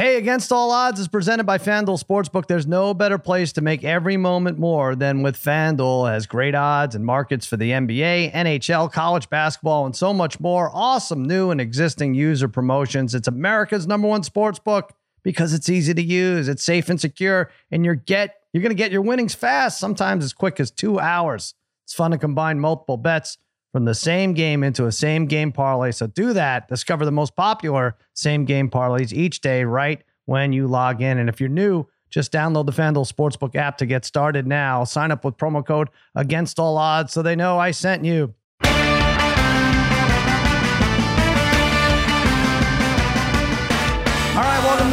Hey, Against All Odds is presented by FanDuel Sportsbook. There's no better place to make every moment more than with FanDuel. It has great odds and markets for the NBA, NHL, college basketball, and so much more. Awesome new and existing user promotions. It's America's number one sportsbook because it's easy to use, it's safe and secure, and you're get you're going to get your winnings fast, sometimes as quick as 2 hours. It's fun to combine multiple bets from the same game into a same game parlay. So do that. Discover the most popular same game parlays each day right when you log in. And if you're new, just download the FanDuel Sportsbook app to get started now. Sign up with promo code against all odds so they know I sent you.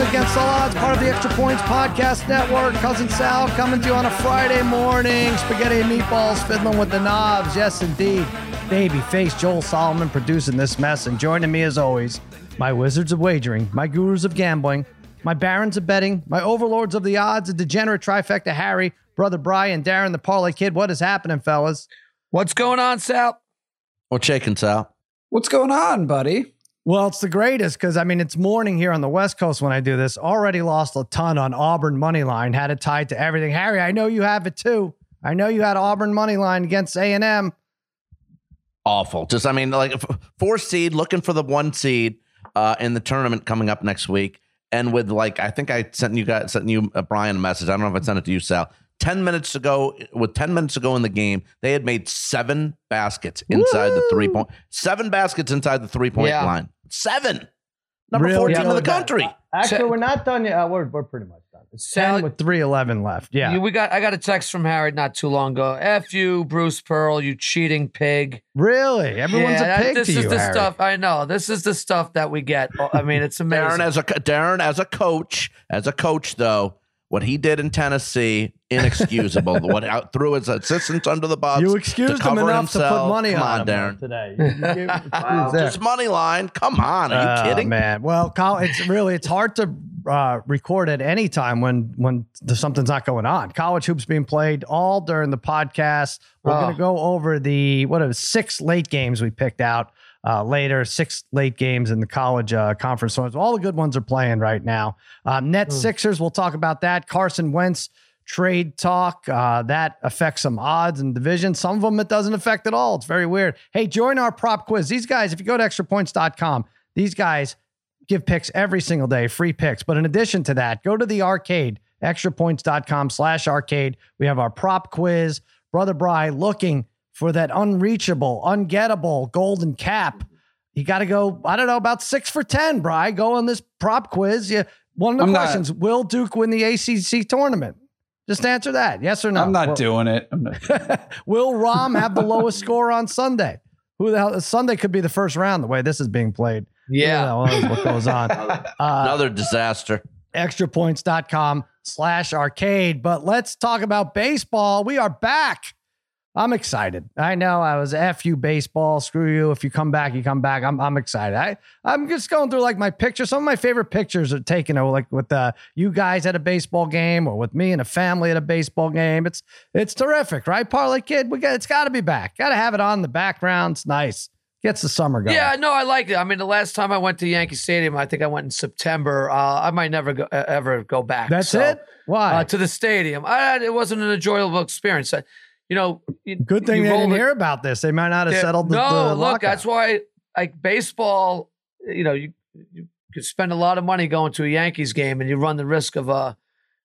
Against All Odds, part of the Extra Points Podcast Network. Cousin Sal coming to you on a Friday morning. Spaghetti and meatballs fiddling with the knobs. Yes, indeed. Baby face Joel Solomon producing this mess. And joining me as always, my wizards of wagering, my gurus of gambling, my barons of betting, my overlords of the odds, a degenerate trifecta Harry, brother Brian, Darren, the parlay kid. What is happening, fellas? What's going on, Sal? What's shaking, Sal? What's going on, buddy? Well, it's the greatest because I mean it's morning here on the West Coast when I do this. Already lost a ton on Auburn money line. Had it tied to everything. Harry, I know you have it too. I know you had Auburn money line against A and M. Awful. Just I mean, like four seed, looking for the one seed uh, in the tournament coming up next week, and with like I think I sent you guys sent you uh, Brian a message. I don't know if I sent it to you, Sal. Ten minutes ago, with ten minutes to go in the game, they had made seven baskets inside the three point. Seven baskets inside the three point Yeah. line. Seven. Number Really? fourteen Yeah, in the no, that- country. Actually, Sa- we're not done yet. Uh, we're we're pretty much done. It's Sal- ten with three eleven left. Yeah. You- we got. I got a text from Harry not too long ago. F you, Bruce Pearl, you cheating pig. really? Everyone's Yeah, a that- pig This to is you, the Harry. stuff. I know. This is the stuff that we get. Oh, I mean, it's amazing. Darren as a Darren as a coach, as a coach though, what he did in Tennessee, inexcusable. what out threw his assistants under the bus. You to excused him cover enough to put money Come on, on, him Darren. today. You- you Wow, just money line. Come on, are you Oh, kidding? man? Well, Kyle, it's really it's hard to uh, record at any time when when there's something's not going on. College hoops being played all during the podcast. We're Oh. going to go over the what are six late games we picked out uh, later. Six late games in the college uh, conference. So all the good ones are playing right now. Um, Net Sixers. We'll talk about that. Carson Wentz. Trade talk uh, that affects some odds and division. Some of them it doesn't affect at all. It's very weird. Hey, join our prop quiz. These guys, if you go to extrapoints.com, these guys give picks every single day, free picks. But in addition to that, go to the arcade, extrapoints.com slash arcade. We have our prop quiz. Brother Bry looking for that unreachable, ungettable golden cap. You got to go, I don't know, about six for 10, Bry. Go on this prop quiz. You, one of the I'm not- questions Will Duke win the ACC tournament? Just answer that. Yes or no? I'm not Will- doing it. I'm not. Will Rahm have the lowest score on Sunday? Who the hell? Sunday could be the first round the way this is being played. Yeah. hell knows what goes on. Uh, Another disaster. extrapoints.com slash arcade. But let's talk about baseball. We are back. I'm excited. I know I was F you baseball. Screw you. If you come back, you come back. I'm, I'm excited. I, I'm just going through like my pictures. Some of my favorite pictures are taken uh, like with uh, you guys at a baseball game or with me and a family at a baseball game. It's it's terrific, right? Parlay kid, we got it's got to be back. Got to have it on the background. It's nice. Gets the summer going. Yeah, no, I like it. I mean, the last time I went to Yankee Stadium, I think I went in September. Uh, I might never go, ever go back. That's So, it. Why? Uh, to the stadium. I, it wasn't an enjoyable experience. I, you know, Good thing they didn't the- hear about this. They might not have settled the, no, the look, lockout. that's why like baseball, you know, you, you could spend a lot of money going to a Yankees game and you run the risk of uh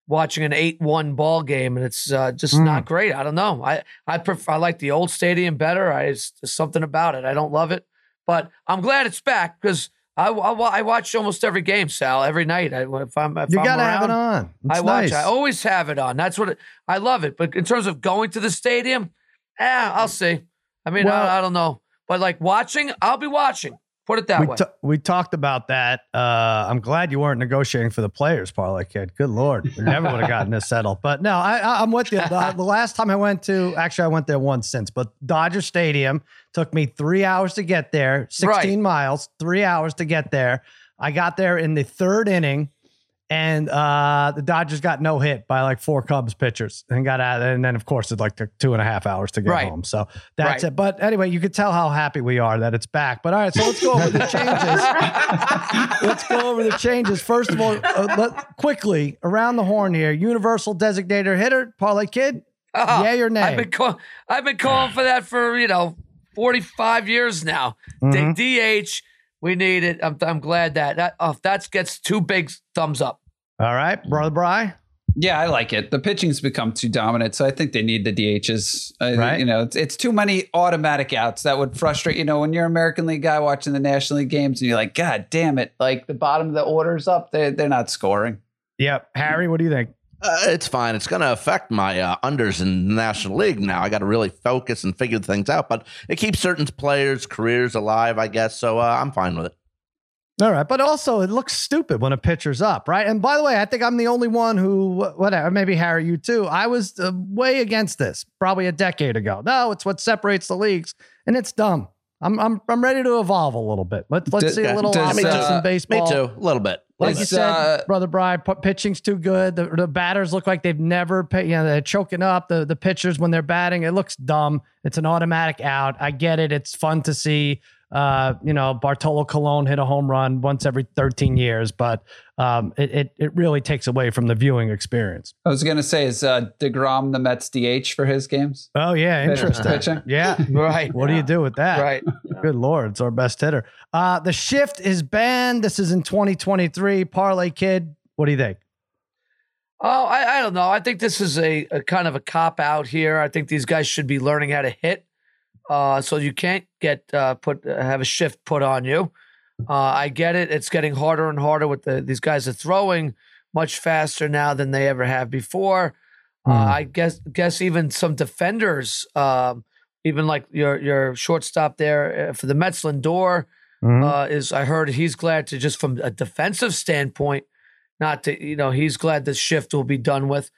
watching an 8-1 ball game and it's uh, just Mm. not great. I don't know. I I prefer I like the old stadium better. I it's, there's something about it. I don't love it, but I'm glad it's back because I, I, I watch almost every game, Sal, every night. I, if I'm if you I'm got to have it around, on. It's I watch. nice. I always have it on. That's what it, I love it. But in terms of going to the stadium, eh, I'll see. I mean, Well- I, I don't know. But like watching, I'll be watching. Put it that we, way. ta- we talked about that. Uh, I'm glad you weren't negotiating for the players, parlay kid. Good lord, we never would have gotten this settled. But no, I, I'm with you. The, the last time I went to, actually, I went there once since, but Dodger Stadium took me three hours to get there, 16 Right. miles, three hours to get there. I got there in the third inning, and uh, the Dodgers got no hit by like four Cubs pitchers and got out. And then, of course, it like took two and a half hours to get Right. home. So that's Right. it. But anyway, you could tell how happy we are that it's back. But all right, so let's go over the changes. let's go over the changes. First of all, uh, let, quickly around the horn here. Universal designated hitter, parlay kid. Oh, Yay or nay? I've been call- I've been calling for that for you know forty five years now. D- Mhm. DH, we need it. I'm, I'm glad that that oh, that gets two big thumbs up. All right, brother Bry. Yeah, I like it. The pitching's become too dominant, so I think they need the DHs. Uh, Right. You know, it's, it's too many automatic outs that would frustrate. You know, when you're an American League guy watching the National League games, and you're like, God damn it! Like the bottom of the order's up, they they're not scoring. Yep, Harry. What do you think? Uh, it's fine. It's going to affect my uh, unders in the National League now. I got to really focus and figure things out, but it keeps certain players' careers alive, I guess. So uh, I'm fine with it. All right, but also it looks stupid when a pitcher's up, right? And by the way, I think I'm the only one who, whatever, maybe Harry, you too. I was uh, way against this probably a decade ago. No, it's what separates the leagues, and it's dumb. I'm I'm I'm ready to evolve a little bit. Let's let's Does- see a little does, opposites uh, in Me too, a little bit. Like you said, uh, brother p- pitching's too good. The, the batters look like they've never, pa- you know, they're choking up. The the pitchers when they're batting, it looks dumb. It's an automatic out. I get it. It's fun to see. Uh, you know, Bartolo Colon hit a home run once every 13 years, but um, it, it it really takes away from the viewing experience. I was gonna say, is uh, deGrom the Mets DH for his games? Oh yeah, interesting. Pitching. Yeah. Right. What do you do with that? Right. Good lord, it's our best hitter. Uh, the shift is banned. This is in 2023. Parlay kid, what do you think? Oh, I, I don't know. I think this is a, a kind of a cop out here. I think these guys should be learning how to hit, uh, so you can't get uh, put uh, have a shift put on you. Uh, I get it. It's getting harder and harder with the these guys are throwing much faster now than they ever have before. Uh, Hmm. I guess guess even some defenders, um, even like your your shortstop there uh, for the Mets, Lindor, Mhm. uh, is I heard he's glad to just from a defensive standpoint, not to you know he's glad this shift will be done with.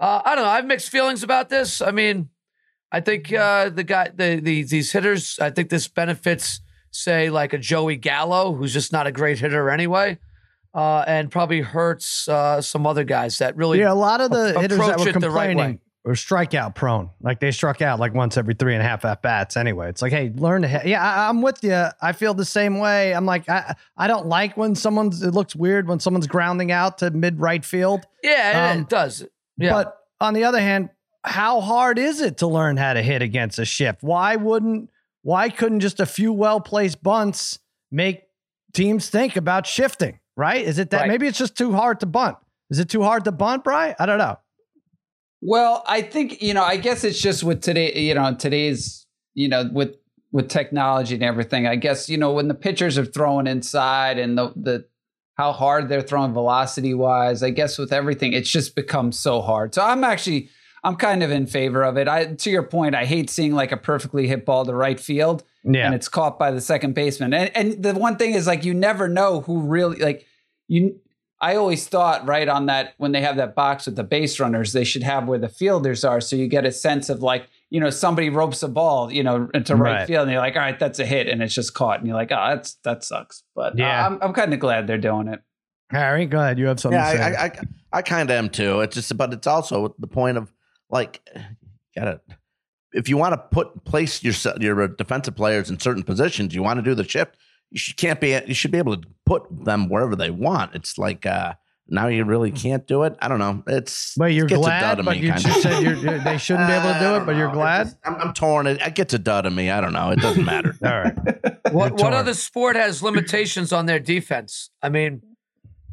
Uh, I don't know. I have mixed feelings about this. I mean, I think uh, the guy, the, the these hitters, I think this benefits say like a Joey Gallo, who's just not a great hitter anyway, uh, and probably hurts uh, some other guys that really. yeah, a lot of the a- hitters that were the right complaining were strikeout prone. Like they struck out like once every three and a half at bats. Anyway, it's like, hey, learn to hit. Yeah, I, I'm with you. I feel the same way. I'm like, I I don't like when someone's. It looks weird when someone's grounding out to mid right field. Yeah, Um, it does. Yeah. But on the other hand, how hard is it to learn how to hit against a shift? Why wouldn't? Why couldn't just a few well placed bunts make teams think about shifting? Right? Is it that Right. maybe it's just too hard to bunt? Is it too hard to bunt, Bry? I don't know. Well, I think you know. I guess it's just with today. You know, today's you know with with technology and everything. I guess you know when the pitchers are throwing inside and the the how hard they're throwing velocity wise. I guess with everything, it's just become so hard. So I'm actually I'm kind of in favor of it. I to your point, I hate seeing like a perfectly hit ball to right field Yeah. and it's caught by the second baseman. And and the one thing is like you never know who really like you I always thought right on that when they have that box with the base runners, they should have where the fielders are so you get a sense of like, you know, somebody ropes a ball, you know, into right, Right. field and you're like, all right, that's a hit and it's just caught and you're like, oh, that's that sucks. But Yeah. yeah, I'm I'm kind of glad they're doing it. Harry, go ahead. You have something Yeah, to say. I, I, I, I kind of am too. It's just, but it's also the point of like, gotta. If you want to put place your your defensive players in certain positions, you want to do the shift. You should, can't be. You should be able to put them wherever they want. It's like uh now you really can't do it. I don't know. It's Wait, you're it gets a glad, dud of but me, you kinda. just said you're, you're- they shouldn't be able to do it, don't but you're glad. just- I'm, I'm torn. It, it gets a dud of me. I don't know. It doesn't matter. All right. what what other sport has limitations on their defense? I mean,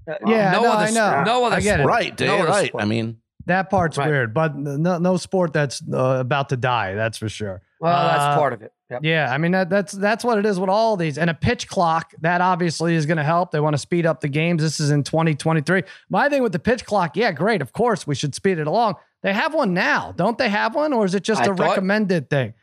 uh, Yeah, no no, other I know. no other I get it. sport. right, Dave, No other right. sport. I mean, That part's Right. weird, but no, no sport that's uh, about to die. That's for sure. Well, Uh, that's part of it. Yep. Yeah, I mean that, that's that's what it is with all these, and a pitch clock that obviously is going to help. They want to speed up the games. This is in 2023. My thing with the pitch clock, yeah, great. Of course, we should speed it along. They have one now, don't they? Have one, or is it just I a thought- recommended thing?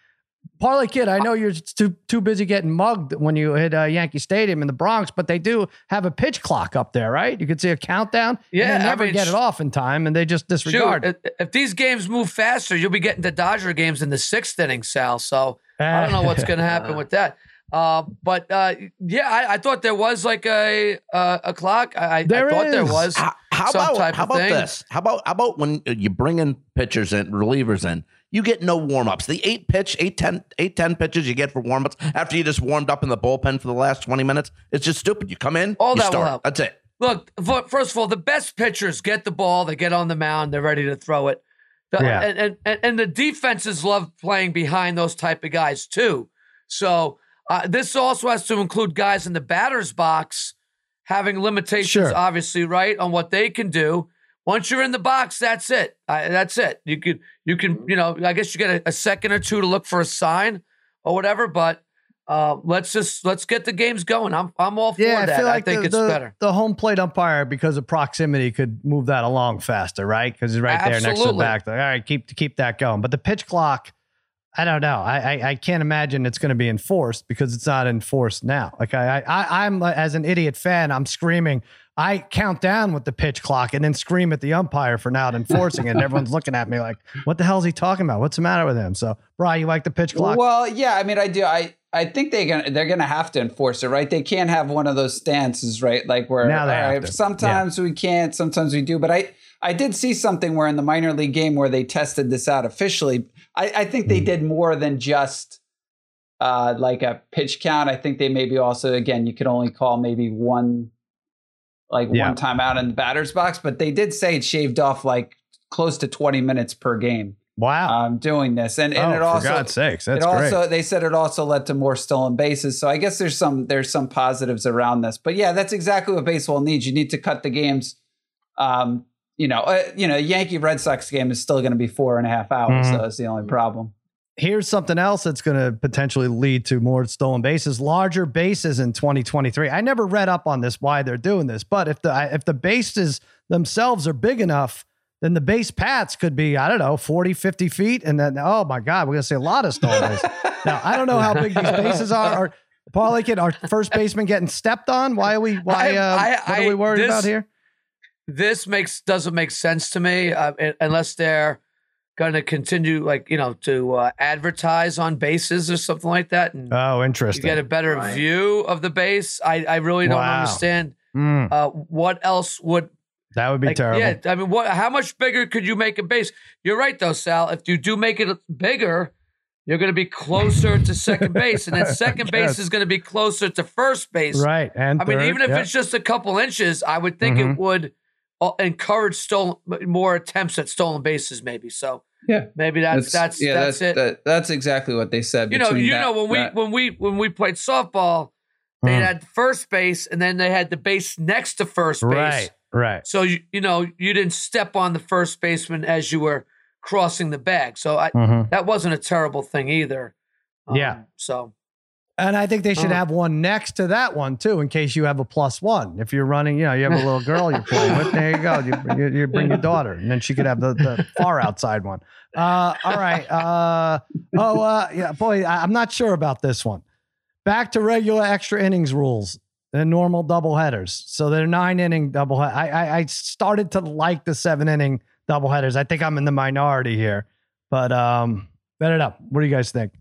Parlay kid, I know you're too too busy getting mugged when you hit uh, Yankee Stadium in the Bronx, but they do have a pitch clock up there, right? You can see a countdown. and Yeah, they I never mean, get it off in time, and they just disregard. Shoot, if, if these games move faster, you'll be getting the Dodger games in the sixth inning, Sal. So I don't know what's going to happen with that. Uh, but uh, yeah, I, I thought there was like a uh, a clock. I, I There thought there is. was. how, How some about type how of about thing. this? How about how about when you bring in pitchers and relievers in, you get no warm ups. The eight pitch, eight ten, eight ten pitches you get for warm ups after you just warmed up in the bullpen for the last twenty minutes. It's just stupid. You come in, All you that will start. help. That's it. Look, first of all, the best pitchers get the ball, they get on the mound, they're ready to throw it. The- Yeah. and, and, and, and the defenses love playing behind those type of guys too. So uh, this also has to include guys in the batter's box having limitations, Sure. obviously, right, on what they can do. Once you're in the box, that's it. Uh, that's it. You could, you can, you know, I guess you get a, a second or two to look for a sign or whatever. But uh, let's just let's get the games going. I'm I'm all for Yeah, I that. feel like I think the, it's the, better. the home plate umpire, because of proximity, could move that along faster, right? Because he's right there next to the back. Like, all right, keep keep that going. But the pitch clock, I don't know. I I, I can't imagine it's going to be enforced because it's not enforced now. Like I, I I'm as an idiot fan, I'm screaming. I count down with the pitch clock and then scream at the umpire for not enforcing it. And everyone's looking at me like, "What the hell is he talking about? What's the matter with him?" So, Brian, you like the pitch clock? Well, yeah, I mean, I do. I I think they gonna they're gonna have to enforce it, right? They can't have one of those stances, right? Like where Now they right, sometimes we can't, sometimes we do. But I I did see something where in the minor league game where they tested this out officially. I, I think Hmm. they did more than just uh, like a pitch count. I think they maybe also again you could only call maybe one like Yeah. one time out in the batter's box, but they did say it shaved off like close to 20 minutes per game wow. um, doing this. And, and oh, it for also God's sakes, that's it also great. they said it also led to more stolen bases. So I guess there's some there's some positives around this. But yeah, that's exactly what baseball needs. You need to cut the games. Um, you know, uh, you know, Yankee Red Sox game is still going to be four and a half hours. Mhm. So that's the only problem. Here's something else that's going to potentially lead to more stolen bases, larger bases in 2023. I never read up on this why they're doing this, but if the if the bases themselves are big enough, then the base paths could be I don't know 40, 50 feet, and then oh my god, we're going to see a lot of stolen bases. now I don't know how big these bases are. Are Paul Aiken, our first baseman getting stepped on? Why are we? Why? I- Uh, I- what are we worried this- about here? this makes doesn't make sense to me uh, unless they're going to continue like you know to uh, advertise on bases or something like that and Oh, you interesting. get a better Right. view of the base i, I really don't Wow. understand Mm, uh, what else would that would be like, terrible. yeah i mean what how much bigger could you make a base you're right though sal if you do make it bigger you're going to be closer to second base and then second base is going to be closer to first base Right, and I mean, even if yep. it's just a couple inches, I would think Mhm. it would encourage stolen more attempts at stolen bases. Maybe so. Yeah. maybe that's that's yeah, that's, that's it. that- that's exactly what they said. you know, you that- know when we that- when we when we played softball, they Mm. had first base and then they had the base next to first base. right, right. So you you know you didn't step on the first baseman as you were crossing the bag. So I, Mhm. that wasn't a terrible thing either. Um, Yeah. So And I think they should Oh. have one next to that one too, in case you have a plus one. If you're running, you know, you have a little girl you're playing with. There you go. You, bring- you, you bring your daughter, and then she could have the, the far outside one. Uh, all right. Uh, oh, uh, yeah, boy, I, I'm not sure about this one. Back to regular extra innings rules and normal double headers. So they're nine inning double. I, I I started to like the seven inning double headers. I think I'm in the minority here, but um, I don't know. What do you guys think?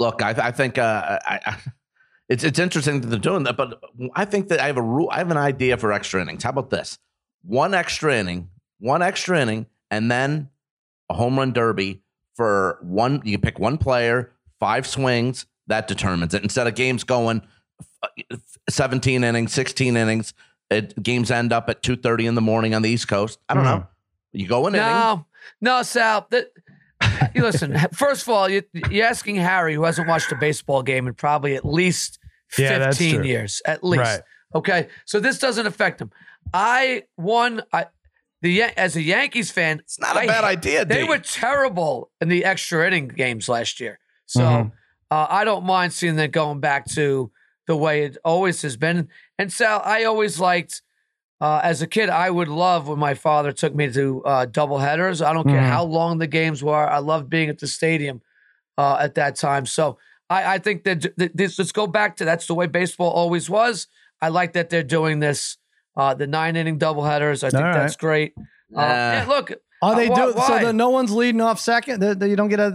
Look, I, I think uh, I, I, it's it's interesting that they're doing that, but I think that I have a rule. I have an idea for extra innings. How about this? One extra inning, one extra inning, and then a home run derby for one. You pick one player, five swings. That determines it. Instead of games going uh, seventeen innings, sixteen innings, it, games end up at two thirty in the morning on the East Coast. I don't Mhm. know. You go an inning. No, no, Sal. That, listen. First of all, you, you're asking Harry, who hasn't watched a baseball game in probably at least Yeah, 15 true. years, at least. Right. Okay, so this doesn't affect him. I one, I the as a Yankees fan, It's not a I bad idea. They D. were terrible in the extra inning games last year, so Mhm. uh, I don't mind seeing that going back to the way it always has been. And Sal, I always liked. Uh, as a kid, I would love when my father took me to uh, double headers. I don't care Mhm. how long the games were. I loved being at the stadium uh, at that time. So I, I think that th- this. Let's go back to that's the way baseball always was. I like that they're doing this. Uh, the nine inning double headers. I think All right. that's great. Uh, Nah. yeah, look, are they Uh, do. why- So why? that no one's leading off second. That that you don't get a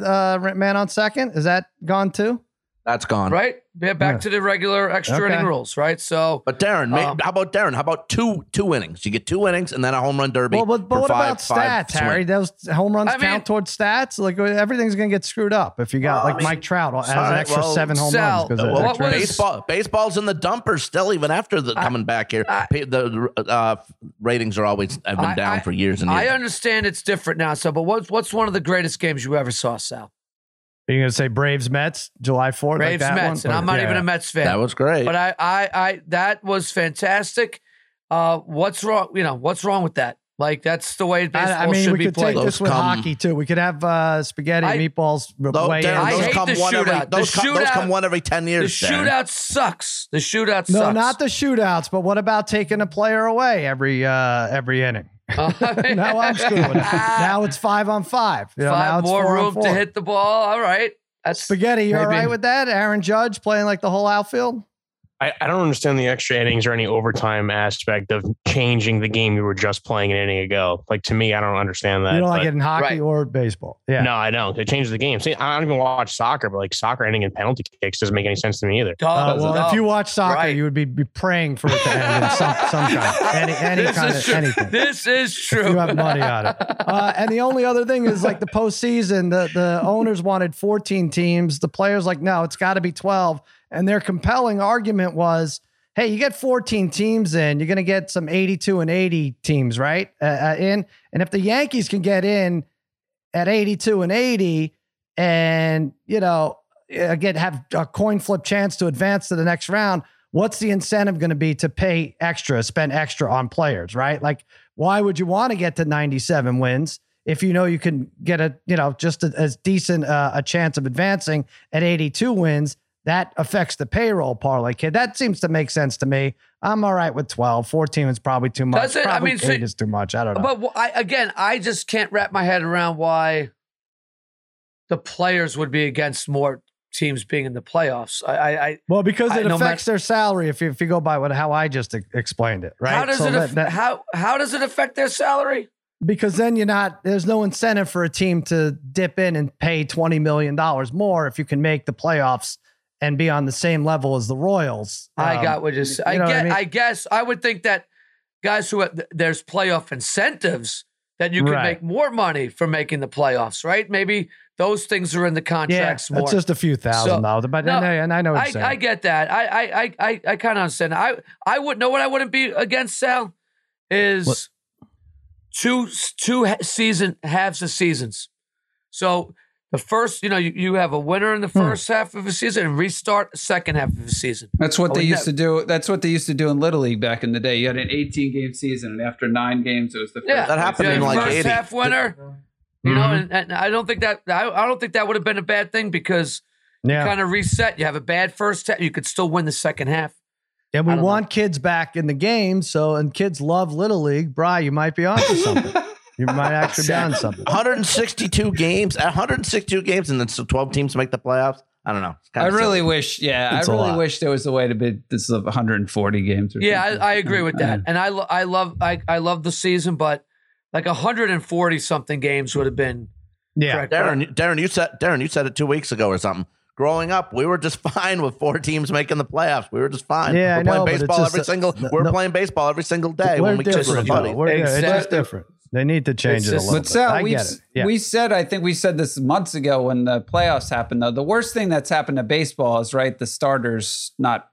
uh, man on second. Is that gone too? That's gone. right? Yeah, back Yeah. to the regular extra Okay. inning rules, right? So But Darren, Um, how about Darren? How about two two innings? You get two innings and then a home run derby. Well, but, but for what five- about stats, swing. Harry? Those home runs I mean- count towards stats. Like everything's going to get screwed up if you got Well, I like mean, Mike Trout has an extra well, seven home Sal, runs because Uh, of well, extra was- baseball baseball's in the dumper still even after the coming back here. I- the uh, ratings are always have been I- down I- for years and years. I understand it's different now. So, but what's what's one of the greatest games you ever saw, Sal? Are going to say Braves Mets July fourth? Braves like that Mets, one? and I'm not Yeah. even a Mets fan. that was great. but I, I, I, that was fantastic. Uh, what's wrong? You know, what's wrong with that? Like that's the way baseball I, I mean, should we be could played. take this Those with come- hockey too. We could have uh, spaghetti I- meatballs Tho- weigh Darren, I those hate come the one every shootout. The those, come, those come one every ten the years. Darren. shootout sucks. The shootout No, sucks. not the shootouts, but what about taking a player away every uh, every inning? now I'm screwing. Now it's five on five. You know, now Five it's more room to hit the ball. All right, that's Spaghetti, you all Maybe. with that? Aaron Judge playing like the whole outfield? I, I don't understand the extra innings or any overtime aspect of changing the game you were just playing an inning ago. Like to me, I don't understand that. you don't like but- it in hockey Right. or baseball? Yeah. No, I don't. It changes the game. See, I don't even watch soccer, but like soccer ending in penalty kicks doesn't make any sense to me either. Uh, well, no. if you watch soccer, Right. you would be, be praying for it to end in some, some kind, any, any this kind is of true. anything. This is true. You have money on it. Uh, and the only other thing is like the postseason, the, the owners wanted 14 teams. The players like, no, it's got to be 12. And their compelling argument was, hey, you get 14 teams in, you're going to get some 82 and 80 teams, right? Uh, uh, in. And if the Yankees can get in at 82 and 80 and, you know, again, have a coin flip chance to advance to the next round, what's the incentive going to be to pay extra, spend extra on players, right? Like, why would you want to get to 97 wins if you know you can get a, you know, just a, as decent uh, a chance of advancing at 82 wins? That affects the payroll parlay, kid. That seems to make sense to me. I'm all right with 12. 14 is probably too much. Does it? I Probably mean, so- eight is too much. I don't know. But I, again, I just can't wrap my head around why the players would be against more teams being in the playoffs. I, I, I well, because I- it no affects their salary if you, if you go by what how I just explained it, right? how does So it that- that- how how does it affect their salary? because then you're not there's no incentive for a team to dip in and pay 20 million dollars more if you can make the playoffs and be on the same level as the Royals. I Um, got what you're saying. I, you know what get, I I, guess I would think that guys who have, there's playoff incentives that you can Right. make more money for making the playoffs, right? Maybe those things are in the yeah, contracts more. that's just a few thousand So- dollars, but No, and, I, and I know what I, saying. I get that. I I I I, I kind of understand. I I would know what I wouldn't be against Sal is What? two two season halves of seasons. So the first, you know, you, you have a winner in the Hmm. first half of a season and restart the second half of the season. That's what Oh, they used have- to do. That's what they used to do in Little League back in the day. You had an 18 game season, and after nine games, it was the first. Yeah, That happened You in like first 80. half winner. You know, Mhm. and, and I don't think that I, I don't think that would have been a bad thing because yeah. kind of reset. You have a bad first half, you could still win the second half. and we I don't know. want kids back in the game. So, and kids love Little League. Bry, you might be onto something. You might actually be on something. 162 games, 162 games, and then so 12 teams make the playoffs. I don't know. It's I kinda really silly. wish. Yeah, It's a I really lot. wish there was a way to be. This is 140 games. Or Yeah. I, I agree with that, and I lo- I love I I love the season, but like 140 something games would have been Yeah. correct. Darren, you- Darren, you said Darren, you said it two weeks ago or something. Growing up, we were just fine with four teams making the playoffs. We were just fine. Yeah, we're I playing know, but it's baseball just every a- single. no- we're no- playing baseball every single day when we kids were different. buddies. We're, yeah, it's just different. They need to change It's it a little But bit. Sal, I we get it. Yeah. we said I think we said this months ago when the playoffs happened. Though the worst thing that's happened to baseball is right the starters not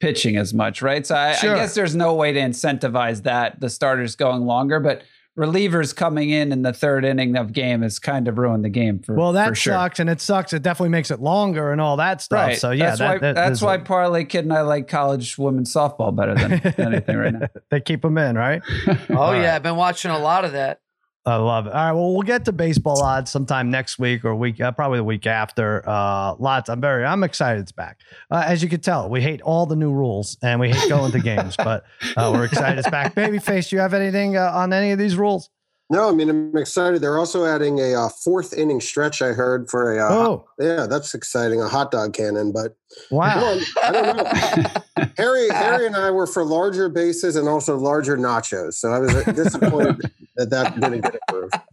pitching as much, right? So I, Sure. I guess there's no way to incentivize that the starters going longer, but relievers coming in in the third inning of game has kind of ruined the game for well, that for sure. sucks, and it sucks. It definitely makes it longer and all that stuff. Right. So yeah, that's that, why that- that's why a- Parlay Kid and I like college women's softball better than anything right now. they keep them in, right? Oh All yeah, right. I've been watching a lot of that. I love it. All right. Well, we'll get to baseball odds sometime next week or week, uh, probably the week after. Uh, lots. I'm very, I'm excited it's back. Uh, as you can tell, we hate all the new rules and we hate going to games, but uh, we're excited it's back. Babyface, do you have anything uh, on any of these rules? No, I mean I'm excited. They're also adding a uh, fourth inning stretch. I heard for a uh, Oh, yeah, that's exciting. A hot dog cannon, but wow. I don't know. Harry, Harry, and I were for larger bases and also larger nachos. So I was disappointed that that didn't get approved.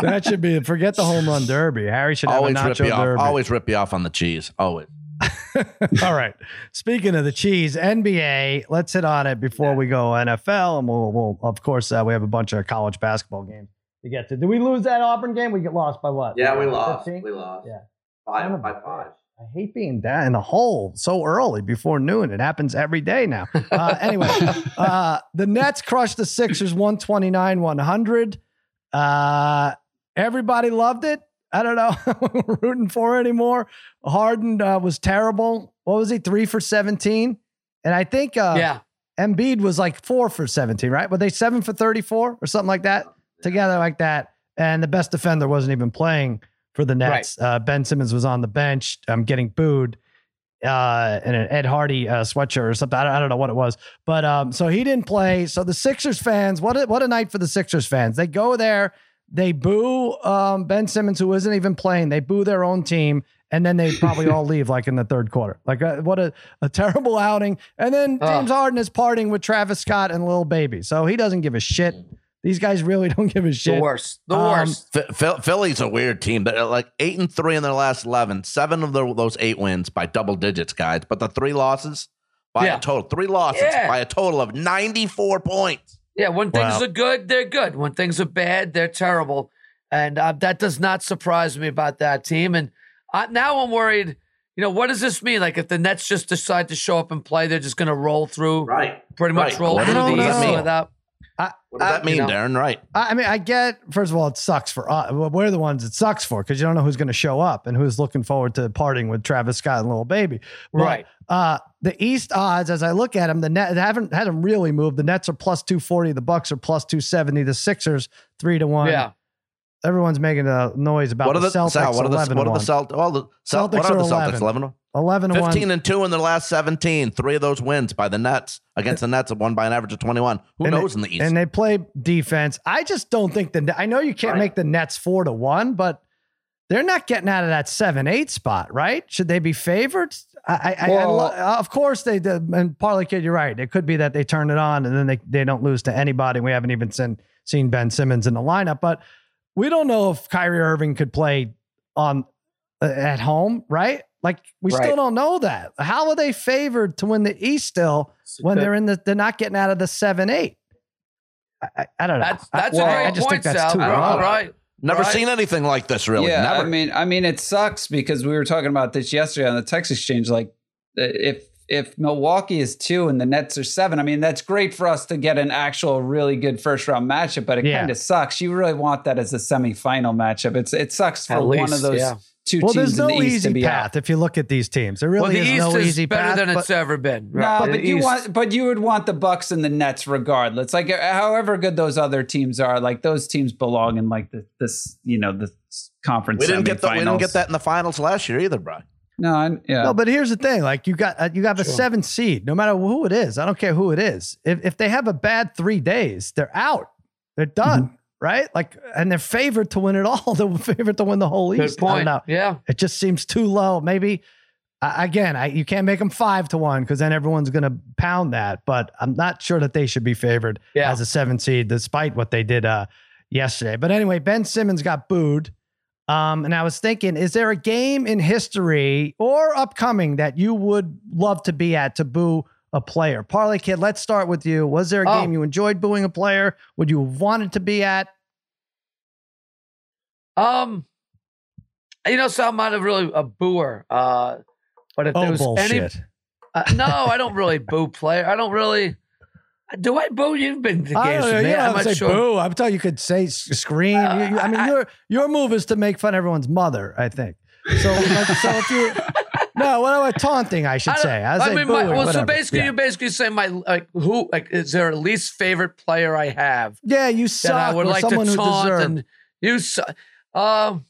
that should be, forget the home run derby. Harry should have Always a rip nacho you off. derby. Always rip you off on the cheese. Always. All right. Speaking of the cheese, NBA, let's hit on it before we go NFL, and we'll, we'll of course, uh, we have a bunch of college basketball games to get to. Did we lose that Auburn game? We get lost by what? Yeah, we lost. 15? We lost. Yeah. Five Son of by a five. I hate being down in the hole so early before noon. It happens every day now. Uh, anyway, uh, the Nets crushed the Sixers 129 100. Uh, everybody loved it. I don't know we're rooting for anymore. Harden uh, was terrible. What was he? Three for 17. And I think uh, yeah. Embiid was like four for 17, right? Were they seven for 34 or something like that? Together like that. And the best defender wasn't even playing for the Nets. Uh, ben Simmons was on the bench, um, getting booed uh, in an Ed Hardy uh, sweatshirt or something. I don't, I don't know what it was, but um, so he didn't play. So the Sixers fans, what a, what a night for the Sixers fans. They go there, they boo um, Ben Simmons, who isn't even playing. They boo their own team, and then they probably all leave like in the third quarter. Like uh, what a, a terrible outing. And then. James Harden is partying with Travis Scott and Lil Baby, so he doesn't give a shit. These guys really don't give a shit. The shit. worst. The Um, worst. Phil- Phil- Philly's a weird team. They're like eight and three in their last eleven. Seven of their, those eight wins by double digits, guys. But the three losses by Yeah. a total three losses Yeah. by a total of ninety four points. Yeah, when things Wow. are good, they're good. When things are bad, they're terrible. And uh, that does not surprise me about that team. And I, now I'm worried. You know, what does this mean? Like, if the Nets just decide to show up and play, they're just going to roll through, Right. pretty much Right. roll What through does- the what East that mean? without. What does that mean, you know. Darren? Right. I I mean, I get, first of all, it sucks for us. We're the ones it sucks for because you don't know who's going to show up and who's looking forward to parting with Travis Scott and Lil Baby. But, Right. Uh, the East odds, as I look at them, the net they haven't haven't really moved. The Nets are plus two forty. The Bucks are plus two seventy. The Sixers three to one. Yeah. Everyone's making a noise about What are the, the Celtics. Sal, what are the 11 what are the Celtics? Well, the Cel- Celtics what are are the Celtics? Eleven. 11 to 15 one. and 2 in their last 17. Three of those wins by the Nets against the Nets, one by an average of 21. Who And knows they- in the East? And they play defense. I just don't think the. I know you can't Right. make the Nets four to one, but they're not getting out of that seven eight spot, right? Should they be favored? I, I, I, I uh, of course they did. And partly, kid, you're right. It could be that they turn it on and then they they don't lose to anybody. We haven't even seen seen Ben Simmons in the lineup, but we don't know if Kyrie Irving could play on uh, at home, right? Like we still don't know that. How are they favored to win the East still when they're in the they're not getting out of the seven eight? I, I, I don't know. That's I- Well, a I great just point, think that's Sal. too Right, wrong. right. Never right. seen anything like this, really. Yeah, Never. I mean, I mean, it sucks because we were talking about this yesterday on the text exchange. Like, if if Milwaukee is two and the Nets are seven, I mean, that's great for us to get an actual really good first round matchup. But it Yeah. kind of sucks. You really want that as a semifinal matchup. It's it sucks for At one least, of those yeah. two well, teams there's no in the East to easy be path out. if you look at these teams. There really well, the is East no is easy better path. than but- it's ever been. No, but The you East- want, but you would want the Bucks and the Nets regardless. Like, uh, however good those other teams are, like those teams belong in like the this, you know, the conference. we didn't get the, we didn't get that in the finals last year either, Brian. No, I, yeah. No, but here's the thing: like you got uh, you got a Sure. seven seed, no matter who it is. I don't care who it is. If if they have a bad three days, they're out. They're done, Mm-hmm. right? Like, and they're favored to win it all. They're favored to win the whole Good East. I point. know. Yeah. It just seems too low. Maybe uh, again, I, you can't make them five to one because then everyone's going to pound that. But I'm not sure that they should be favored Yeah. as a seven seed, despite what they did uh, yesterday. But anyway, Ben Simmons got booed. Um, and I was thinking, is there a game in history or upcoming that you would love to be at to boo a player? Parlay Kid, let's start with you. Was there a Oh. game you enjoyed booing a player? Would you have wanted to be at? Um, you know, so I'm not a really a booer. Uh, but if Oh, there was any, uh, no, I don't really boo player. I don't really. Do I boo? You've been to don't know, you I'm have to not say sure. boo. I'm telling you, you could say scream. You- you- I mean, Uh, I- your your move is to make fun of everyone's mother. I think. So, like, so if you no, what about taunting? I should I say. I, I say mean, my, well, so basically, yeah. you're basically say my like who like is there a least favorite player I have yeah, you suck. I would like someone to who taunt deserved. and you. su- Um,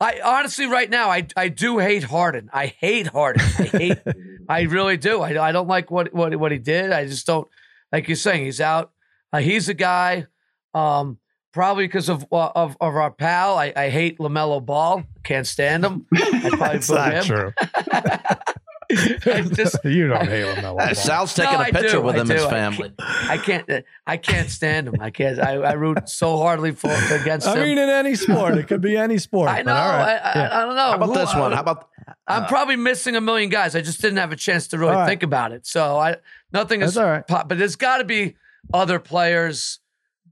I honestly right now I I do hate Harden. I hate Harden. I hate. I really do. I I don't like what what what he did. I just don't like you're saying he's out. Uh, he's a guy. Um, probably because of uh, of of our pal. I, I hate LaMelo Ball. Can't stand him. I'd probably That's not him. True. I just you don't hate LaMelo. Uh, Ball. Sal's taking No, a I picture do, with I him, his do. I family. I can't. uh, I can't stand him. I can't. I, I root so hardly for against him. I him. mean, in any sport, it could be any sport. I know. but all right. I, I, Yeah. I don't know. How about Who- this one? I- How about I'm uh, probably missing a million guys. I just didn't have a chance to really All right. think about it. So I nothing is all right. pop, but there's got to be other players.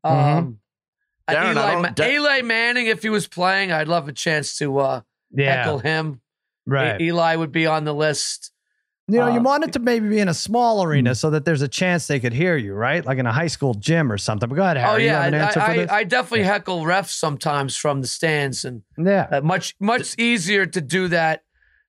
Mhm. Um, uh, Darren, Eli, Ma- Da- Eli Manning, if he was playing, I'd love a chance to uh, Yeah, heckle him. Right. E- Eli would be on the list. You know, you Uh, want it to maybe be in a small arena so that there's a chance they could hear you, right? Like in a high school gym or something. But go ahead, Harry. oh you yeah, have an answer I, for I. I definitely heckle refs sometimes from the stands, and yeah. uh, much much easier to do that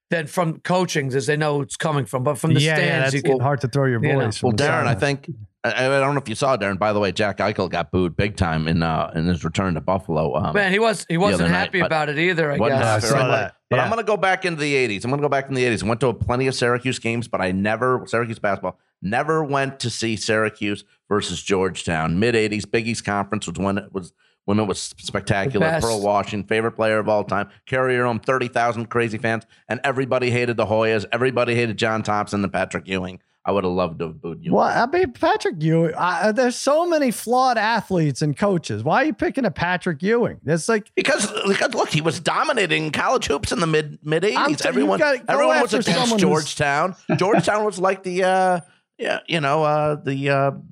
than from coachings as they know it's coming from. But from the yeah, yeah, stands, that's you can. hard to throw your you know. voice. from Well, the Darren, I think I, I don't know if you saw Darren. By the way, Jack Eichel got booed big time in uh, in his return to Buffalo. Um, Man, he was he wasn't other night, happy about it either. I wasn't guess. I happy, saw right? that. But Yeah. I'm going to go back into the 80s. I'm going to go back in the 80s. I went to a plenty of Syracuse games, but I never Syracuse basketball. Never went to see Syracuse versus Georgetown. Mid 80s, Big East Conference was when it was when it was spectacular. best. Pearl Washington, favorite player of all time. Carrier Dome, 30,000 crazy fans, and everybody hated the Hoyas. Everybody hated John Thompson and Patrick Ewing. I would have loved to have booed you. Well, I mean, Patrick Ewing. I, there's so many flawed athletes and coaches. Why are you picking a Patrick Ewing? It's like Because, because look, he was dominating college hoops in the mid mid 80s. Everyone everyone was after against someone Georgetown. Georgetown was like the uh yeah, you know, uh the uh the-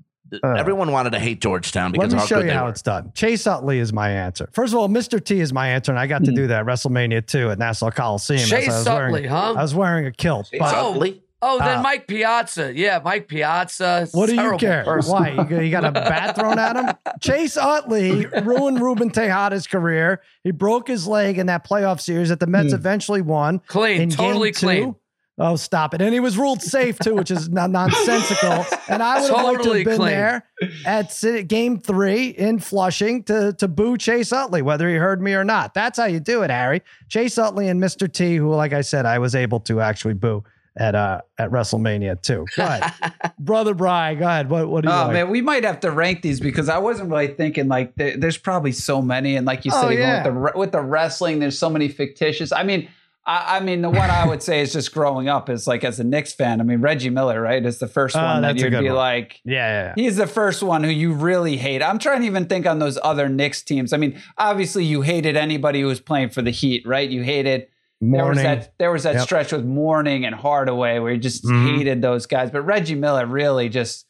Uh, everyone wanted to hate Georgetown because Let me of how show good you they how were. it's done. Chase Utley is my answer. First of all, Mr. T is my answer, and I got to Hmm. do that at WrestleMania 2 at Nassau Coliseum. Chase I was wearing- Utley, huh? I was wearing a kilt. Chase But Utley? Oh, then Uh, Mike Piazza. Yeah, Mike Piazza. what do you care? person. Why? You got, you got a bat thrown at him? Chase Utley ruined Ruben Tejada's career. He broke his leg in that playoff series that the Mets Hmm. eventually won. Clean, totally clean. two. Clean. Oh, stop it. And he was ruled safe too, which is non- nonsensical. And I would have liked to have been clean. there at game three in Flushing to, to boo Chase Utley, whether he heard me or not. That's how you do it, Harry. Chase Utley and Mr. T, who, like I said, I was able to actually boo at uh at WrestleMania too. Go ahead. Brother Brian, go ahead. What what do you Oh like? man, we might have to rank these because I wasn't really thinking like there, there's probably so many, and like you Oh, said, yeah. with the re- with the wrestling, there's so many fictitious. I mean, I, I mean, the one I would say is just growing up is like as a Knicks fan. I mean, Reggie Miller, right, is the first Oh, one that you'd be one. like, Yeah, yeah, yeah. He's the first one who you really hate. I'm trying to even think on those other Knicks teams. I mean, obviously you hated anybody who was playing for the Heat, right? You hated there was that there was that Yep. stretch with Mourning and Hardaway where you just Mhm. hated those guys. But Reggie Miller really just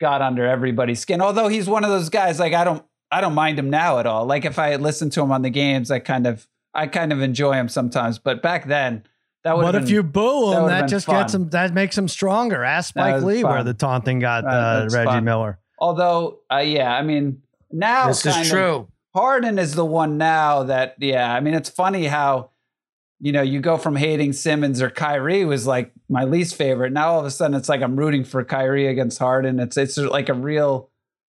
got under everybody's skin. Although he's one of those guys like I don't I don't mind him now at all. Like if I listen to him on the games, I kind of I kind of enjoy him sometimes. But back then, that would What if you boo that him? would've That just fun. gets him. That makes him stronger. Ask That Spike was Lee where the taunting got That- uh, Reggie fun. Miller. Although, uh, yeah, I mean, now This is kind of- true. Harden is the one now that, yeah, I mean, it's funny how, you know, you go from hating Simmons or Kyrie was like my least favorite. Now all of a sudden it's like I'm rooting for Kyrie against Harden. It's it's like a real,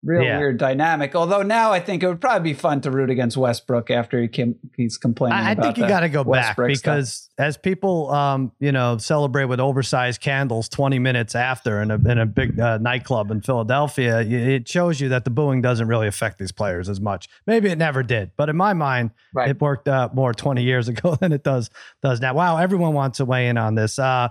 real Yeah. weird dynamic. Although now I think it would probably be fun to root against Westbrook after he came, he's complaining. I, I think you got to go back Westbrook stuff. because as people, um, you know, celebrate with oversized candles 20 minutes after in a, in a big uh, nightclub in Philadelphia, it shows you that the booing doesn't really affect these players as much. Maybe it never did, but in my mind, Right. it worked uh, more 20 years ago than it does does now. Wow, everyone wants to weigh in on this. Uh,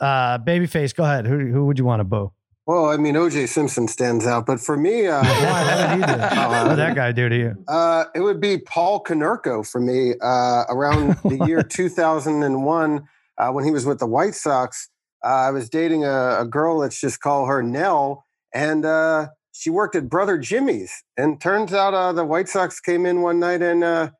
uh, Babyface, go ahead. Who who would you want to boo? Well, I mean, OJ Simpson stands out, but for me, uh, Why? What did? Uh, What did that guy do to you? Uh, it would be Paul Konerko for me uh, around the year 2001 uh, when he was with the White Sox. Uh, I was dating a, a girl, let's just call her Nell, and uh, she worked at Brother Jimmy's. And turns out uh, the White Sox came in one night and, uh,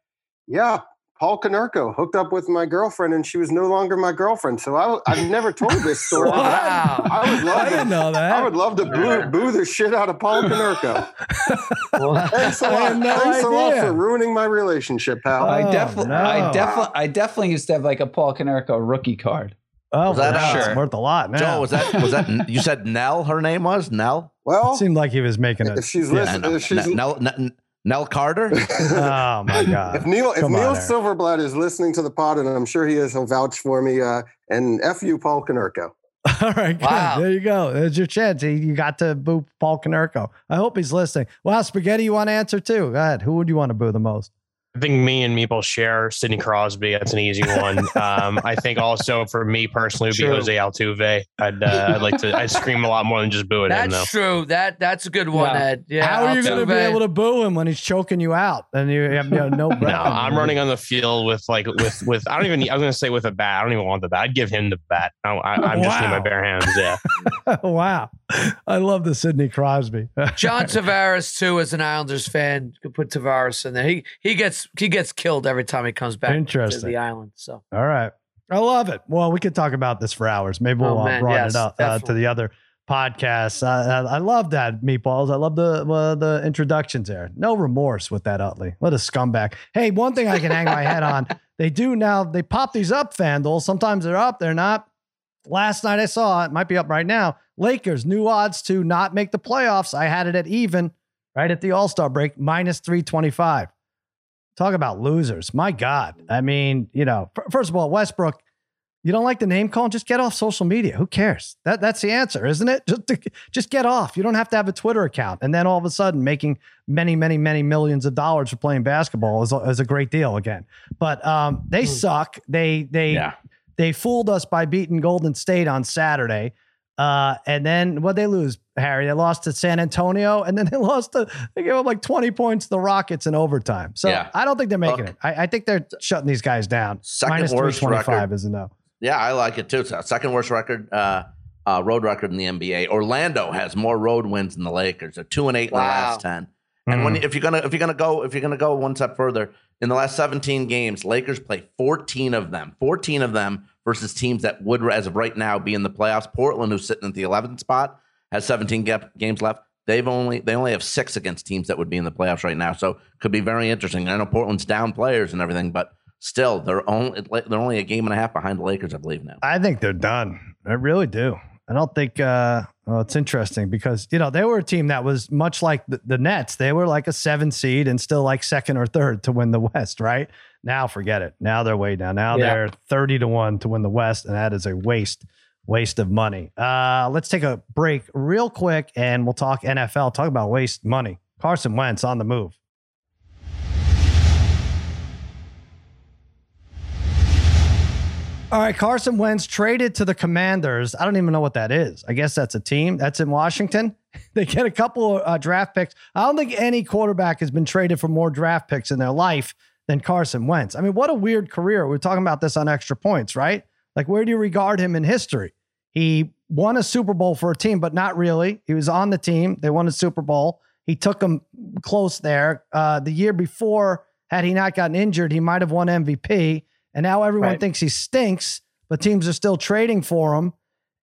yeah, Paul Konerko hooked up with my girlfriend, and she was no longer my girlfriend. So I, I've never told this story. but I, Wow. I would love I to didn't know that. I would love to boo, boo the shit out of Paul Konerko. Thanks a I lot. had no Thanks a lot for ruining my relationship, pal. I Oh, definitely, no. I definitely, I definitely used to have like a Paul Konerko rookie card. Oh, Was that, wow, uh, it's worth a lot now. Joe, was that was that you said Nell? Her name was Nell. well, It seemed like he was making it. if she's Yeah, listening, Nell, if she's Nell, Nell, Nell Carter. Oh my god! if Neil if Come on, Neil Eric. Silverblatt is listening to the pod, and I'm sure he is, he'll vouch for me. Uh, and f you, Paul Konerko. All right, good. Wow. There you go. There's your chance. You- You got to boo Paul Konerko. I hope he's listening. Wow, spaghetti, you want to answer too? Go ahead. Who would you want to boo the most? I think me and Meeple share Sidney Crosby. That's an easy one. Um, I think also for me personally would be True. Jose Altuve. I'd uh, I'd like to. I'd scream a lot more than just boo at him That's true. That that's a good one, Yeah. Ed. Yeah. How are you going to be able to boo him when he's choking you out and you have you know, no breath? No, I'm running on the field with like with with. I don't even. I was gonna say with a bat. I don't even want the bat. I'd give him the bat. I, I, I'm just need my bare hands. Yeah. wow. I love the Sidney Crosby. John Tavares too, as an Islanders fan, could put Tavares in there. He he gets he gets killed every time he comes back to the island. So All right. I love it. Well, we could talk about this for hours. Maybe we'll Oh, uh, man, broaden yes, it up uh, to the other podcasts. Uh, I I love that, Meatballs. I love the uh, the introductions there. No remorse with that Utley. What a scumbag. Hey, one thing I can hang my head on. They do now, they pop these up, FanDuel. Sometimes they're up, they're not. Last night I saw it, might be up right now. Lakers, new odds to not make the playoffs. I had it at even right at the All Star break, minus 325. Talk about losers. My God. I mean, you know, first of all, Westbrook, you don't like the name calling, just get off social media. Who cares? That that's the answer, isn't it? Just to, just get off. You don't have to have a Twitter account. And then all of a sudden making many, many, many millions of dollars for playing basketball is, a- is a great deal again. But um, they suck. They they Yeah. they fooled us by beating Golden State on Saturday. Uh, and then what they lose, Harry? They lost to San Antonio, and then they lost to they gave up like 20 points to the Rockets in overtime. So Yeah. I don't think they're making Look. it. I, I think they're shutting these guys down. Second Minus worst 325 record. is a no. Yeah, I like it too. So second worst record, uh, uh, road record in the NBA. Orlando has more road wins than the Lakers. They're two and eight in the last ten. And when Mm. if you're gonna if you're gonna go if you're gonna go one step further, in the last 17 games, Lakers play 14 of them, 14 of them versus teams that would, as of right now, be in the playoffs. Portland, who's sitting at the 11th spot, has 17 gap, games left. They've only they only have six against teams that would be in the playoffs right now. So could be very interesting. I know Portland's down players and everything, but still, they're only they're only a game and a half behind the Lakers, I believe now. I think they're done. I really do. I don't think. Uh, well, it's interesting because you know they were a team that was much like the, the Nets. They were like a seven seed and still like second or third to win the West. Right now, forget it. Now they're way down. Now Yeah. they're thirty to one to win the West, and that is a waste waste of money. Uh, let's take a break real quick, and we'll talk NFL. Talk about waste money. Carson Wentz on the move. All right, Carson Wentz traded to the Commanders. I don't even know what that is. I guess that's a team that's in Washington. They get a couple of uh, draft picks. I don't think any quarterback has been traded for more draft picks in their life than Carson Wentz. I mean, what a weird career. We are talking about this on extra points, right? Like, where do you regard him in history? He won a Super Bowl for a team, but not really. He was on the team. They won a Super Bowl. He took them close there. Uh, the year before, had he not gotten injured, he might have won MVP. And now everyone Right. thinks he stinks, but teams are still trading for him.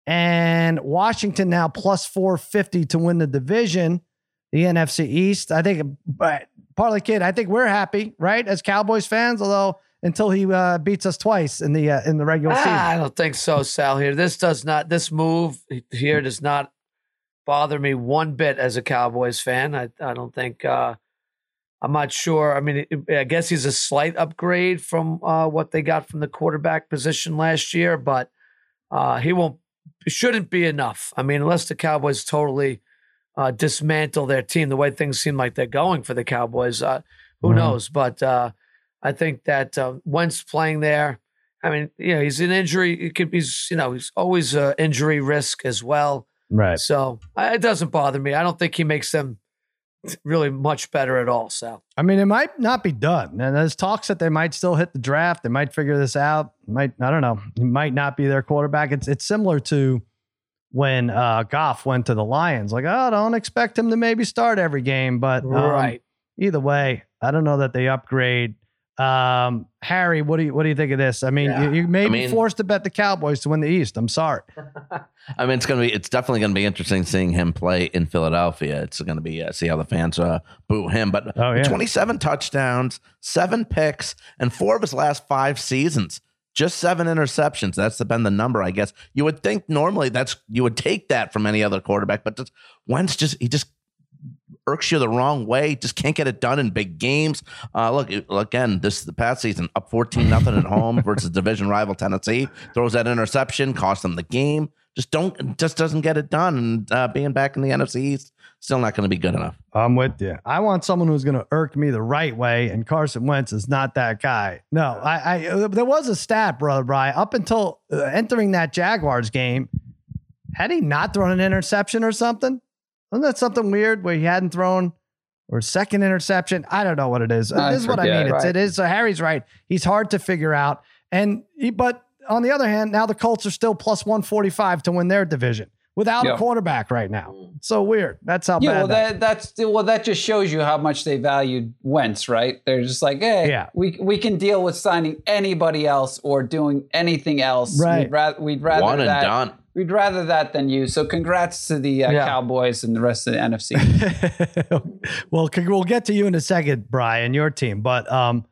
And Washington now plus 450 to win the division, the NFC East. I think, but partly kid, I think we're happy, right? As Cowboys fans, although until he uh, beats us twice in the uh, in the regular season. Ah, I don't think so, Sal. Here, this does not. This move here does not bother me one bit as a Cowboys fan. I, I don't think. Uh, I'm not sure. I mean, I guess he's a slight upgrade from uh, what they got from the quarterback position last year, but uh, he won't. Shouldn't be enough. I mean, unless the Cowboys totally uh, dismantle their team the way things seem like they're going for the Cowboys. Uh, who Mhm. knows? But uh, I think that uh, Wentz playing there. I mean, you know, he's an injury. He could be, you know, he's always uh, injury risk as well. Right. So it doesn't bother me. I don't think he makes them really much better at all. Sal. I mean, it might not be done. And there's talks that they might still hit the draft. They might figure this out. Might I don't know. He might not be their quarterback. It's it's similar to when uh, Goff went to the Lions. Like, oh, don't expect him to maybe start every game. But um, right. either way, I don't know that they upgrade. Um, Harry, what do you what do you think of this? I mean, Yeah. you, you may I be forced to bet the Cowboys to win the East. I'm sorry. I mean, it's gonna be it's definitely gonna be interesting seeing him play in Philadelphia. It's gonna be uh, see how the fans uh, boo him. But Oh, yeah. 27 touchdowns, seven picks, and four of his last five seasons. Just seven interceptions. That's been the number, I guess. You would think normally that's you would take that from any other quarterback, but just, Wentz just he just irks you the wrong way. Just can't get it done in big games. Uh, look again, this is the past season up fourteen nothing at home versus division rival Tennessee. Throws that interception, cost them the game. just don't just doesn't get it done. And uh, being back in the NFC East, still not going to be good enough. I'm with you. I want someone who's going to irk me the right way, and Carson Wentz is not that guy. No, I, I uh, there was a stat, brother Brian, up until uh, entering that Jaguars game, had he not thrown an interception or something? Wasn't that something weird where he hadn't thrown or second interception? I don't know what it is. I this is what I mean. It's, right. it is. So Harry's right. He's hard to figure out, and he, but on the other hand, now the Colts are still plus one forty five to win their division without a quarterback right now. Mm. It's so weird. That's how Yeah, bad. well, that- that, that's well, that just shows you how much they valued Wentz, right? They're just like, hey, Yeah. we we can deal with signing anybody else or doing anything else. Right. We'd rather we'd rather One and that. done. We'd rather that than you. So congrats to the uh, Yeah. Cowboys and the rest of the NFC. well, we'll get to you in a second, Bry, and your team. But um,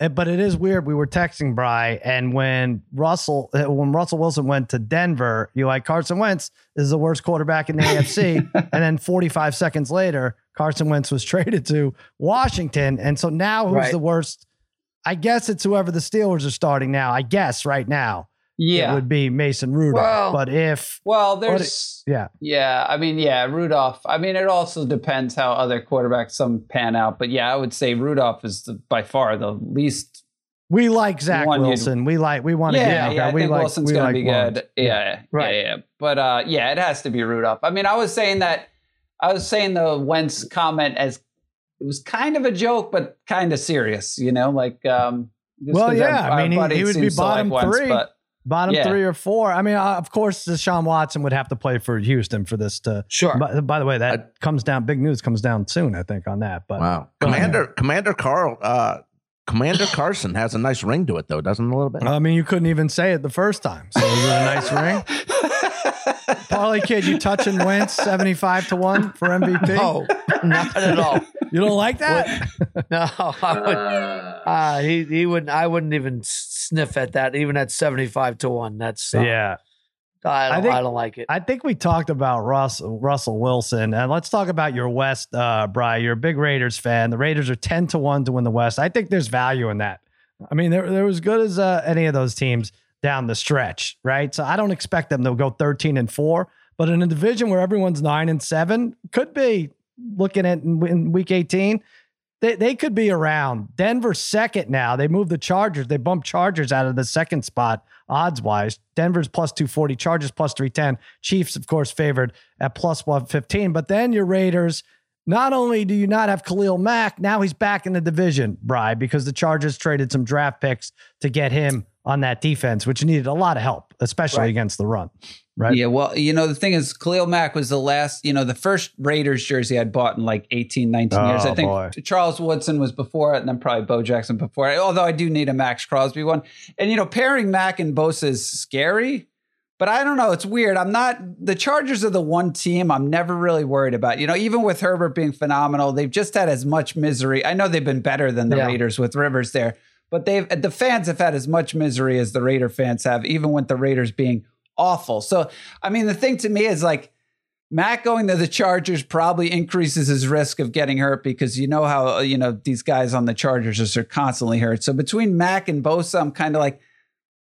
eh, but it is weird. We were texting Bry, and when Russell eh, when Russell Wilson went to Denver, you like Carson Wentz is the worst quarterback in the AFC, and then 45 seconds later, Carson Wentz was traded to Washington, and so now who's Right. the worst? I guess it's whoever the Steelers are starting now. I guess right now it yeah. would be Mason Rudolph. Well- but if Well, there's yeah, yeah. I mean, yeah, Rudolph. I mean, it also depends how other quarterbacks some pan out. But yeah, I would say Rudolph is the, by far the least. we like Zach Wilson. We like we want to Yeah, get yeah. I we think like, Wilson's we going like be Lawrence. good. Yeah, Right. yeah, yeah. But uh, yeah, it has to be Rudolph. I mean, I was saying that. I was saying the Wentz comment as it was kind of a joke, but kind of serious. You know, like um. Well, yeah, I mean, he- he would be like bottom Wentz, three. but Bottom Yeah. three or four. I mean, uh, of course, Deshaun Watson would have to play for Houston for this to. Sure. By, by the way, that comes down. Big news comes down soon, I think, on that. But Wow, Go ahead. Commander Commander Carl uh, Commander Carson has a nice ring to it though, doesn't it, a little bit? I mean, you couldn't even say it the first time. So is it a nice ring? Parlay kid, you touching Wentz seventy five to one for MVP? No, not at all. You don't like that? No, I would. Uh, he he wouldn't. I wouldn't even sniff at that, even at seventy five to one. That's uh, yeah. I don't, I, I don't like it. I think we talked about Russ, Russell Wilson, and let's talk about your West, uh, Bry. You're a big Raiders fan. The Raiders are ten to one to win the West. I think there's value in that. I mean, they're they're as good as uh, any of those teams down the stretch, right? So I don't expect them to go thirteen and four, but in a division where everyone's nine and seven, could be looking at in, week eighteen. They, they could be around. Denver second now. They moved the Chargers. They bumped Chargers out of the second spot odds wise. Denver's plus 240, Chargers plus 310. Chiefs, of course, favored at plus 115. But then your Raiders, not only do you not have Khalil Mack, now he's back in the division, Bry, because the Chargers traded some draft picks to get him on that defense, which needed a lot of help, especially Right. against the run. Right. Yeah, well, you know, the thing is, Khalil Mack was the last, you know, the first Raiders jersey I'd bought in like 18, 19 years. Oh, I think boy. Charles Woodson was before it, and then probably Bo Jackson before it, although I do need a Maxx Crosby one. And, you know, pairing Mack and Bosa is scary, but I don't know. It's weird. I'm not, the Chargers are the one team I'm never really worried about. You know, even with Herbert being phenomenal, they've just had as much misery. I know they've been better than the Yeah. Raiders with Rivers there, but they've, the fans have had as much misery as the Raider fans have, even with the Raiders being awful. So, I mean, the thing to me is like Matt going to the Chargers probably increases his risk of getting hurt because you know how, uh, you know, these guys on the Chargers just are constantly hurt. So between Mack and Bosa, I'm kind of like,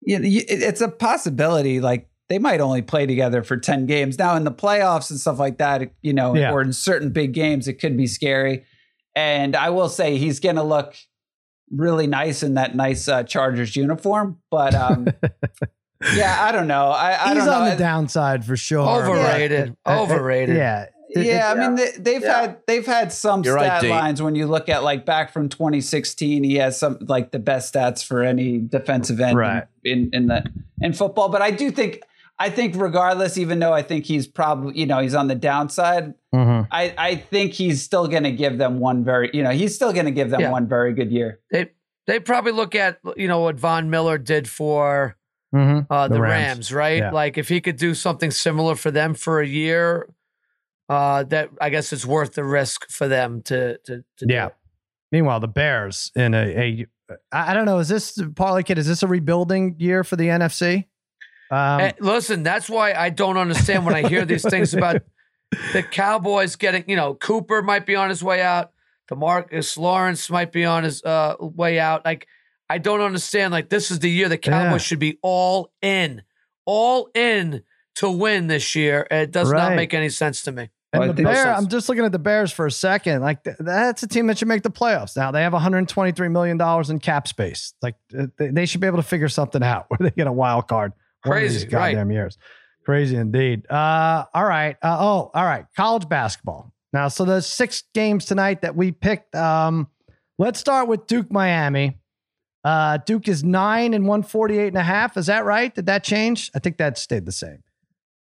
you know, it's a possibility. Like they might only play together for 10 games. Now in the playoffs and stuff like that, you know, Yeah. or in certain big games, it could be scary. And I will say he's going to look really nice in that nice uh, Chargers uniform. But um, yeah, I don't know. I, I He's don't know. on the I- downside for sure. Overrated. Uh, uh, uh, Overrated. Yeah. Yeah, I mean they, they've Yeah. had they've had some You're stat Dave. lines when you look at like back from 2016. He has some like the best stats for any defensive end Right. in, in the in football. But I do think I think regardless, even though I think he's probably you know he's on the downside, Mhm. I I think he's still going to give them one very you know he's still going to give them Yeah. one very good year. They they probably look at you know what Von Miller did for Mhm. uh, the, The Rams. Rams. right? Yeah. Like if he could do something similar for them for a year, uh, that I guess it's worth the risk for them to to, to do Yeah. Meanwhile, the Bears in a, a I don't know. Is this Parlay Kid? Is this a rebuilding year for the NFC? Um, Hey, listen, that's why I don't understand when I hear these things about the Cowboys getting, you know, Cooper might be on his way out, Demarcus Lawrence might be on his uh, way out. Like, I don't understand. Like, this is the year the Cowboys Yeah. should be all in, all in to win this year. It does Right. not make any sense to me. And Well, I the think- Bear, sense. I'm just looking at the Bears for a second. Like th- that's a team that should make the playoffs. Now they have 123 million dollars in cap space. Like they, they should be able to figure something out where they get a wild card. one of Crazy, these goddamn right. years. Crazy indeed. Uh, all right. Uh, oh, all right. College basketball. Now, so the six games tonight that we picked. Um, let's start with Duke Miami. Uh, Duke is nine and 148 and a half. Is that right? Did that change? I think that stayed the same.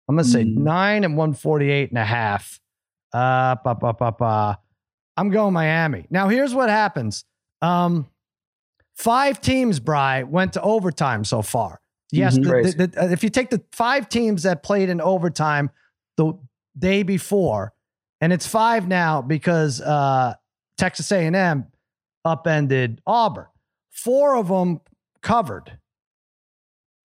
I'm going to say Mm. nine and 148 and a half. Uh, ba, ba, ba, ba. I'm going Miami. Now, here's what happens. Um, five teams, Bry, went to overtime so far. Yes, Mhm. the- the- the- uh, if you take the five teams that played in overtime the day before, and it's five now because uh, Texas A&M upended Auburn. Four of them covered.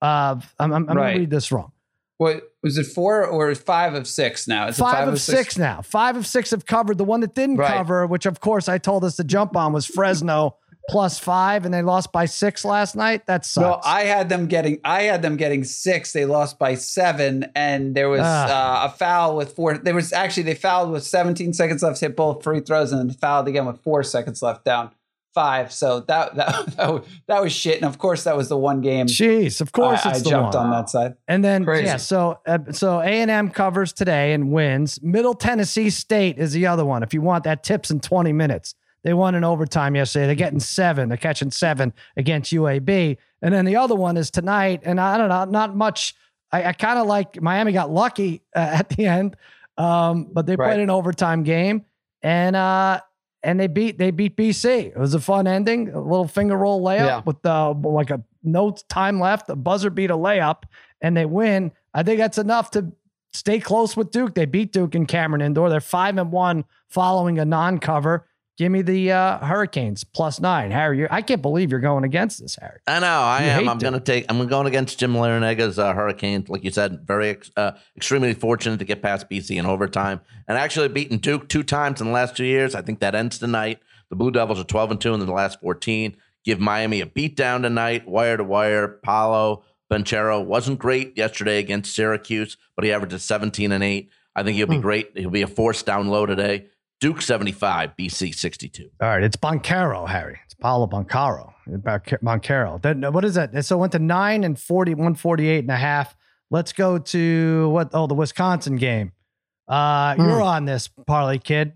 Uh, I'm, I'm, I'm going to read this wrong. What was it? Four or five of six now? Is it Five, of six? now. Five of six have covered. The one that didn't Right. cover, which of course I told us to jump on, was Fresno plus five, and they lost by six last night. That sucks. No. I had them getting. I had them getting six. They lost by seven, and there was uh, a foul with four. There was actually they fouled with 17 seconds left, hit both free throws, and then fouled again with four seconds left, down five. So that that that, was, that was shit. And of course, that was the one game. Jeez, of course I, it's I the jumped one. on that side. And then Crazy. yeah, so uh, so A and M covers today and wins. Middle Tennessee State is the other one. If you want that tips in 20 minutes. They won in overtime yesterday. They're getting seven. They're catching seven against UAB. And then the other one is tonight. And I don't know, not much. I, I kind of like Miami got lucky uh, at the end, um, but they Right. played an overtime game and uh, and they beat they beat BC. It was a fun ending. A little finger roll layup Yeah. with uh, like a no time left. A buzzer beat a layup and they win. I think that's enough to stay close with Duke. They beat Duke in Cameron Indoor. They're five and one following a non-cover. Give me the uh, Hurricanes plus nine, Harry. You're, I can't believe you're going against this, Harry. I know. I You am. I'm going to take. I'm going against Jim Larrañaga's uh, Hurricanes. Like you said, very ex- uh, extremely fortunate to get past BC in overtime, and actually beaten Duke two times in the last two years. I think that ends tonight. The Blue Devils are 12 and two in the last 14. Give Miami a beatdown tonight, wire to wire. Paolo Banchero wasn't great yesterday against Syracuse, but he averaged 17 and eight. I think he'll be Hmm. great. He'll be a force down low today. Duke 75, BC 62. All right, it's Banchero, Harry. It's Paolo Banchero. Bonca- Banchero. Then what is that? So it went to nine and 40, 148 and a half. Let's go to what? Oh, the Wisconsin game. Uh, Hmm. You're on this, Parlay Kid.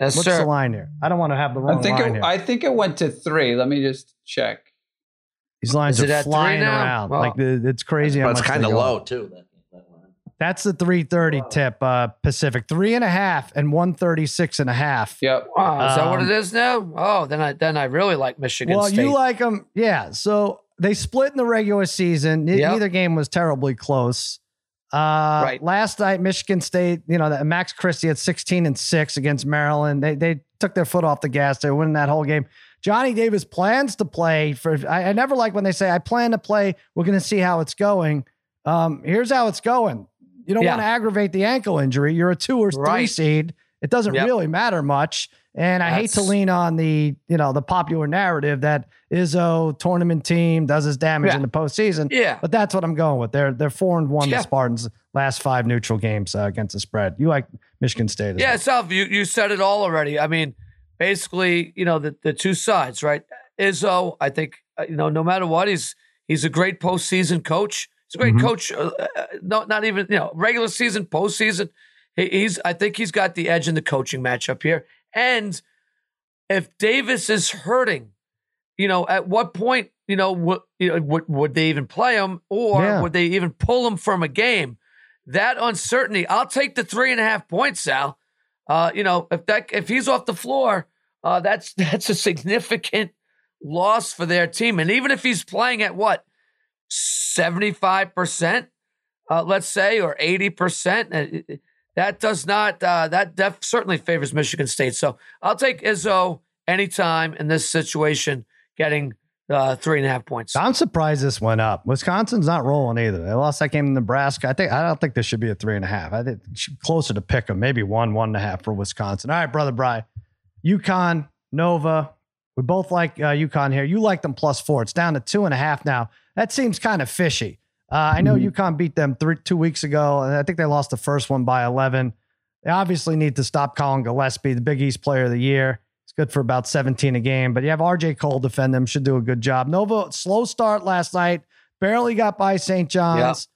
Yes, What's sir. the line here? I don't want to have the wrong I think line it, here. I think it went to three. Let me just check. These lines Is are at three flying around. Well- like the, it's crazy. how But it's much kind of go. low, too. That, that line. That's the 330 tip, uh, Pacific. Three and a half and 136 and a half. Yep. Wow, is that what Um, it is now? Oh, then I then I really like Michigan well, State. you like them. Yeah. So they split in the regular season. Ne- Yep. Neither game was terribly close. Uh, Right. Last night, Michigan State, you know, that Max Christie had 16 and six against Maryland. They, they took their foot off the gas. They were winning that whole game. Johnny Davis plans to play for, I, I never like when they say, I plan to play. We're going to see how it's going. Um, here's how it's going. You don't Yeah. want to aggravate the ankle injury. You're a two or three Right. seed. It doesn't Yep. really matter much. And I hate to lean on the, you know, the popular narrative that Izzo tournament team does his damage Yeah. in the postseason. yeah. But that's what I'm going with. They're they're four and one Yeah. the Spartans last five neutral games uh, against the spread. You like Michigan State? Yeah, well. Salv, you, you said it all already. I mean, basically, you know, the, the two sides, right? Izzo, I think, uh, you know, no matter what, he's he's a great postseason coach. He's a great Mhm. coach. Uh, uh, not not even you know regular season, postseason. He, he's I think he's got the edge in the coaching matchup here. And if Davis is hurting, you know, at what point, you know, would you know, would, would they even play him, or Yeah. would they even pull him from a game? That uncertainty. I'll take the three and a half points, Sal. Uh, you know, if that if he's off the floor, uh, that's that's a significant loss for their team. And even if he's playing at what seventy five percent, uh, let's say, or eighty percent, uh, that does not uh, that def- certainly favors Michigan State. So I'll take Izzo anytime in this situation, getting uh, three and a half points. I'm surprised this went up. Wisconsin's not rolling either. They lost that game in Nebraska. I think I don't think this should be a three and a half. I think closer to pick them, maybe one, one and a half for Wisconsin. All right, brother Bry. UConn, Nova. We both like uh, UConn here. You like them plus four. It's down to two and a half now. That seems kind of fishy. Uh, I know Mhm. UConn beat them three, two weeks ago, and I think they lost the first one by 11. They obviously need to stop Collin Gillespie, the Big East Player of the Year. It's good for about 17 a game, but you have RJ Cole defend them, should do a good job. Nova, slow start last night, barely got by St. John's.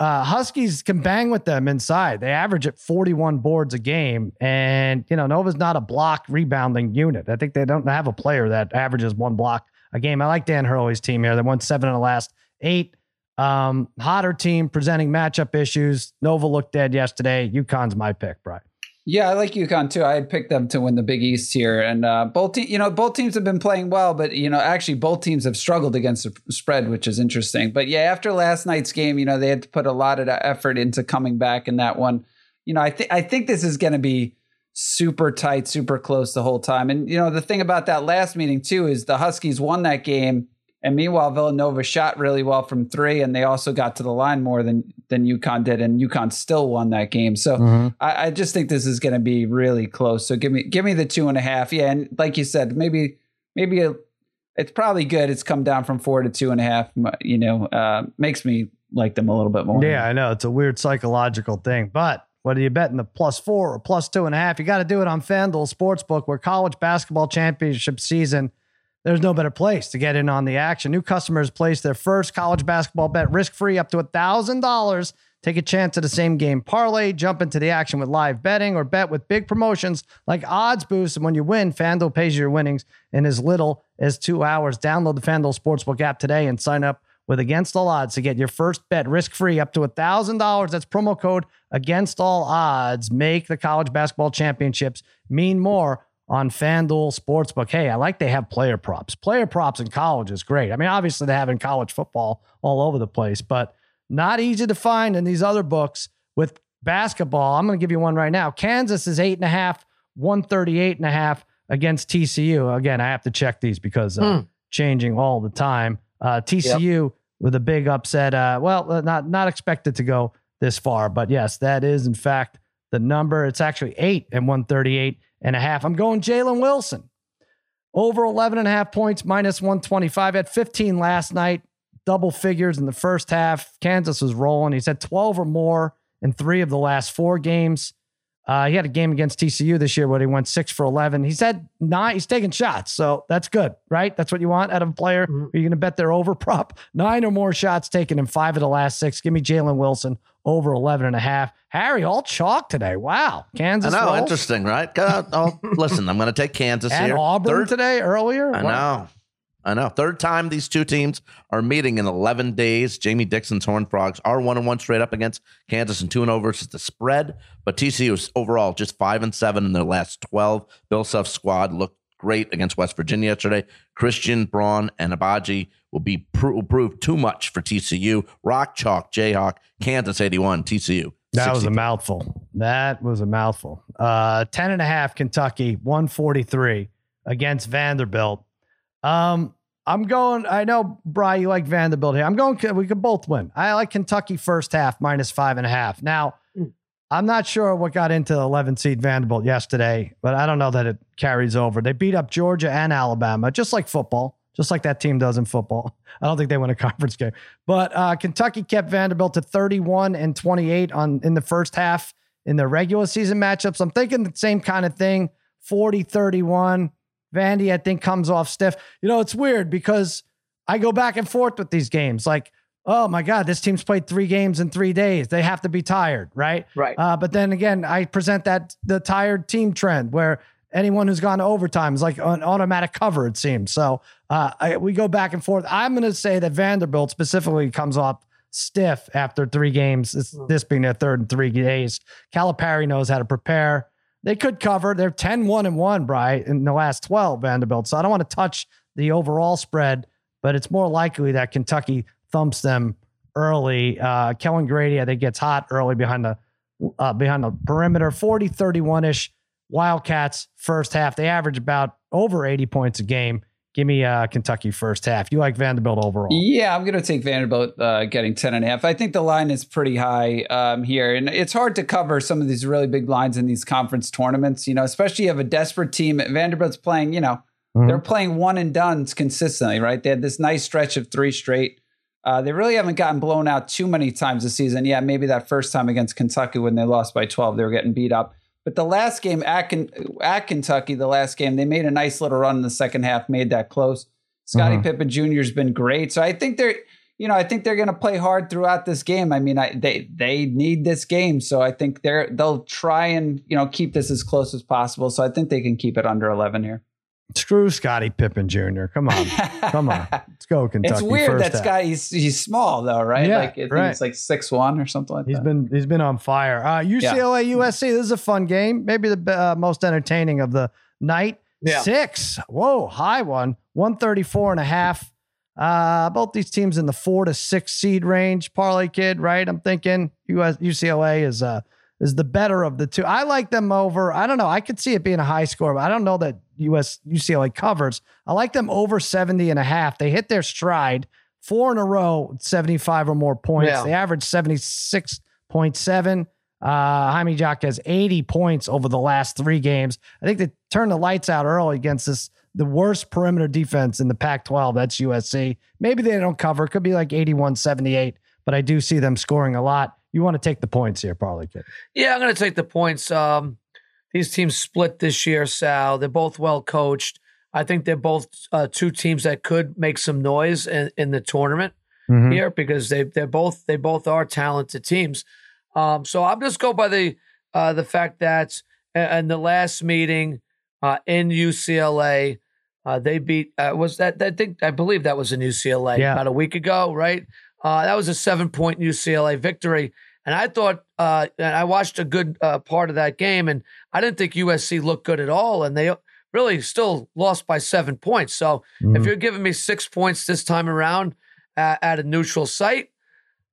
Uh, Huskies can bang with them inside. They average at 41 boards a game. And, you know, Nova's not a block rebounding unit. I think they don't have a player that averages one block a game. I like Dan Hurley's team here. They won seven in the last eight. Um, hotter team presenting matchup issues. Nova looked dead yesterday. UConn's my pick, Brian. Yeah, I like UConn too. I picked them to win the Big East here, and uh, both te- you know both teams have been playing well, but you know actually both teams have struggled against the spread, which is interesting. But yeah, after last night's game, you know they had to put a lot of effort into coming back in that one. You know, I think I think this is going to be super tight, super close the whole time. And you know the thing about that last meeting too is the Huskies won that game, and meanwhile Villanova shot really well from three, and they also got to the line more than than UConn did, and UConn still won that game. So. I, I just think this is going to be really close. So give me give me the two and a half. Yeah, and like you said, maybe maybe a, it's probably good. It's come down from four to two and a half. You know, uh, makes me like them a little bit more. Yeah, I know. It's a weird psychological thing. But whether you bet in the plus four or plus two and a half, you got to do it on FanDuel Sportsbook, where college basketball championship season, there's no better place to get in on the action. New customers place their first college basketball bet risk free up to $1,000. Take a chance at a same game parlay, jump into the action with live betting, or bet with big promotions like odds boosts. And when you win, FanDuel pays you your winnings in as little as two hours. Download the FanDuel Sportsbook app today and sign up with Against All Odds to get your first bet risk free up to $1,000. That's promo code Against All Odds. Make the college basketball championships mean more on FanDuel Sportsbook. Hey, I like they have player props. Player props in college is great. I mean, obviously they have in college football all over the place, but not easy to find in these other books with basketball. I'm going to give you one right now. Kansas is eight and a half, 138 and a half against TCU. Again, I have to check these because uh, Hmm. changing all the time. Uh, TCU with a big upset. Uh, well, uh, not not expected to go this far, but yes, that is in fact the number. It's actually eight and 138 and a half. I'm going Jalen Wilson over 11 and a half points, minus 125 at 15 last night, double figures in the first half. Kansas was rolling. He's had 12 or more in three of the last four games. Uh, he had a game against TCU this year where he went six for 11. He's had nine, he's taking shots. So that's good, right? That's what you want out of a player. Mhm. Are you going to bet their over prop? Nine or more shots taken in five of the last six. Give me Jalen Wilson over 11 and a half. Harry, all chalk today. Wow. Kansas. I Kansas. know, rolls. interesting, right? Uh, oh, listen, I'm going to take Kansas And here. Auburn Third- today earlier. I Wow. know. I know. Third time these two teams are meeting in 11 days. Jamie Dixon's Horned Frogs are one and one straight up against Kansas and two and over versus the spread. But TCU is overall just five and seven in their last 12. Bill Self's squad looked great against West Virginia yesterday. Christian, Braun, and Agbaji will be will prove too much for TCU. Rock Chalk, Jayhawk, Kansas 81, TCU. That was a mouthful. That was a mouthful. Uh, 10 and a half Kentucky, 143 against Vanderbilt. Um, I'm going, I know, Bry, you like Vanderbilt here. I'm going, we could both win. I like Kentucky first half minus five and a half. Now, Mm. I'm not sure what got into the 11 seed Vanderbilt yesterday, but I don't know that it carries over. They beat up Georgia and Alabama, just like football, just like that team does in football. I don't think they win a conference game. But uh, Kentucky kept Vanderbilt to 31 and 28 on in the first half in their regular season matchups. I'm thinking the same kind of thing 40 31. Vandy, I think, comes off stiff. You know, it's weird because I go back and forth with these games. Like, oh my God, this team's played three games in three days. They have to be tired, right? Right. Uh, but then again, I present that the tired team trend where anyone who's gone to overtime is like an automatic cover, it seems. So uh, I, we go back and forth. I'm going to say that Vanderbilt specifically comes off stiff after three games, this, this being their third in three days. Calipari knows how to prepare. They could cover. They're 10 1 and 1, Bry, in the last 12, Vanderbilt. So I don't want to touch the overall spread, but it's more likely that Kentucky thumps them early. Uh, Kellan Grady, I think, gets hot early behind the uh, behind the perimeter, 40 31 ish. Wildcats first half. They average about over 80 points a game. Give me uh, Kentucky first half. You like Vanderbilt overall? Yeah, I'm going to take Vanderbilt uh, getting 10 and a half. I think the line is pretty high um, here. And it's hard to cover some of these really big lines in these conference tournaments, you know, especially you have a desperate team. Vanderbilt's playing, you know, Mhm. they're playing one and dones consistently, right? They had this nice stretch of three straight Uh, they really haven't gotten blown out too many times this season. Yeah, maybe that first time against Kentucky when they lost by 12, they were getting beat up. But the last game at, at Kentucky, the last game, they made a nice little run in the second half, made that close. Scottie Mhm. Pippen Jr. has been great. So I think they're, you know, I think they're going to play hard throughout this game. I mean, I, they they need this game, so I think they're they'll try and you know keep this as close as possible. So I think they can keep it under 11 here. Screw Scottie Pippen Jr. Come on. Come on. Let's go, Kentucky. It's weird first that half. Scott he's he's small though, right? Yeah, like I right. it's like six one or something like He's that. been he's been on fire. Uh, UCLA USC. This is a fun game. Maybe the uh, most entertaining of the night. Yeah. Six. Whoa, high one. 134 and a half. Uh, both these teams in the four to six seed range. Parlay kid, right? I'm thinking US UCLA is uh is the better of the two. I like them over. I don't know. I could see it being a high score, but I don't know that US UCLA covers. I like them over 70 and a half. They hit their stride four in a row, 75 or more points. Yeah. They average 76.7. Uh, Jaime Jaquez has 80 points over the last three games. I think they turned the lights out early against this the worst perimeter defense in the Pac-12. That's USC. Maybe they don't cover. It could be like 81-78, but I do see them scoring a lot. You want to take the points here, Parlay Kid. Yeah, I'm going to take the points. Um, these teams split this year, Sal. They're both well coached. I think they're both uh, two teams that could make some noise in, in the tournament Mhm. here because they they're both they both are talented teams. Um, so I'm just go by the uh, the fact that in the last meeting uh, in UCLA, uh, they beat uh, was that I think I believe that was in UCLA Yeah. about a week ago, right? Uh, that was a seven point UCLA victory, and I thought uh, and I watched a good uh, part of that game, and I didn't think USC looked good at all, and they really still lost by seven points. So if Mhm. you're giving me six points this time around uh, at a neutral site,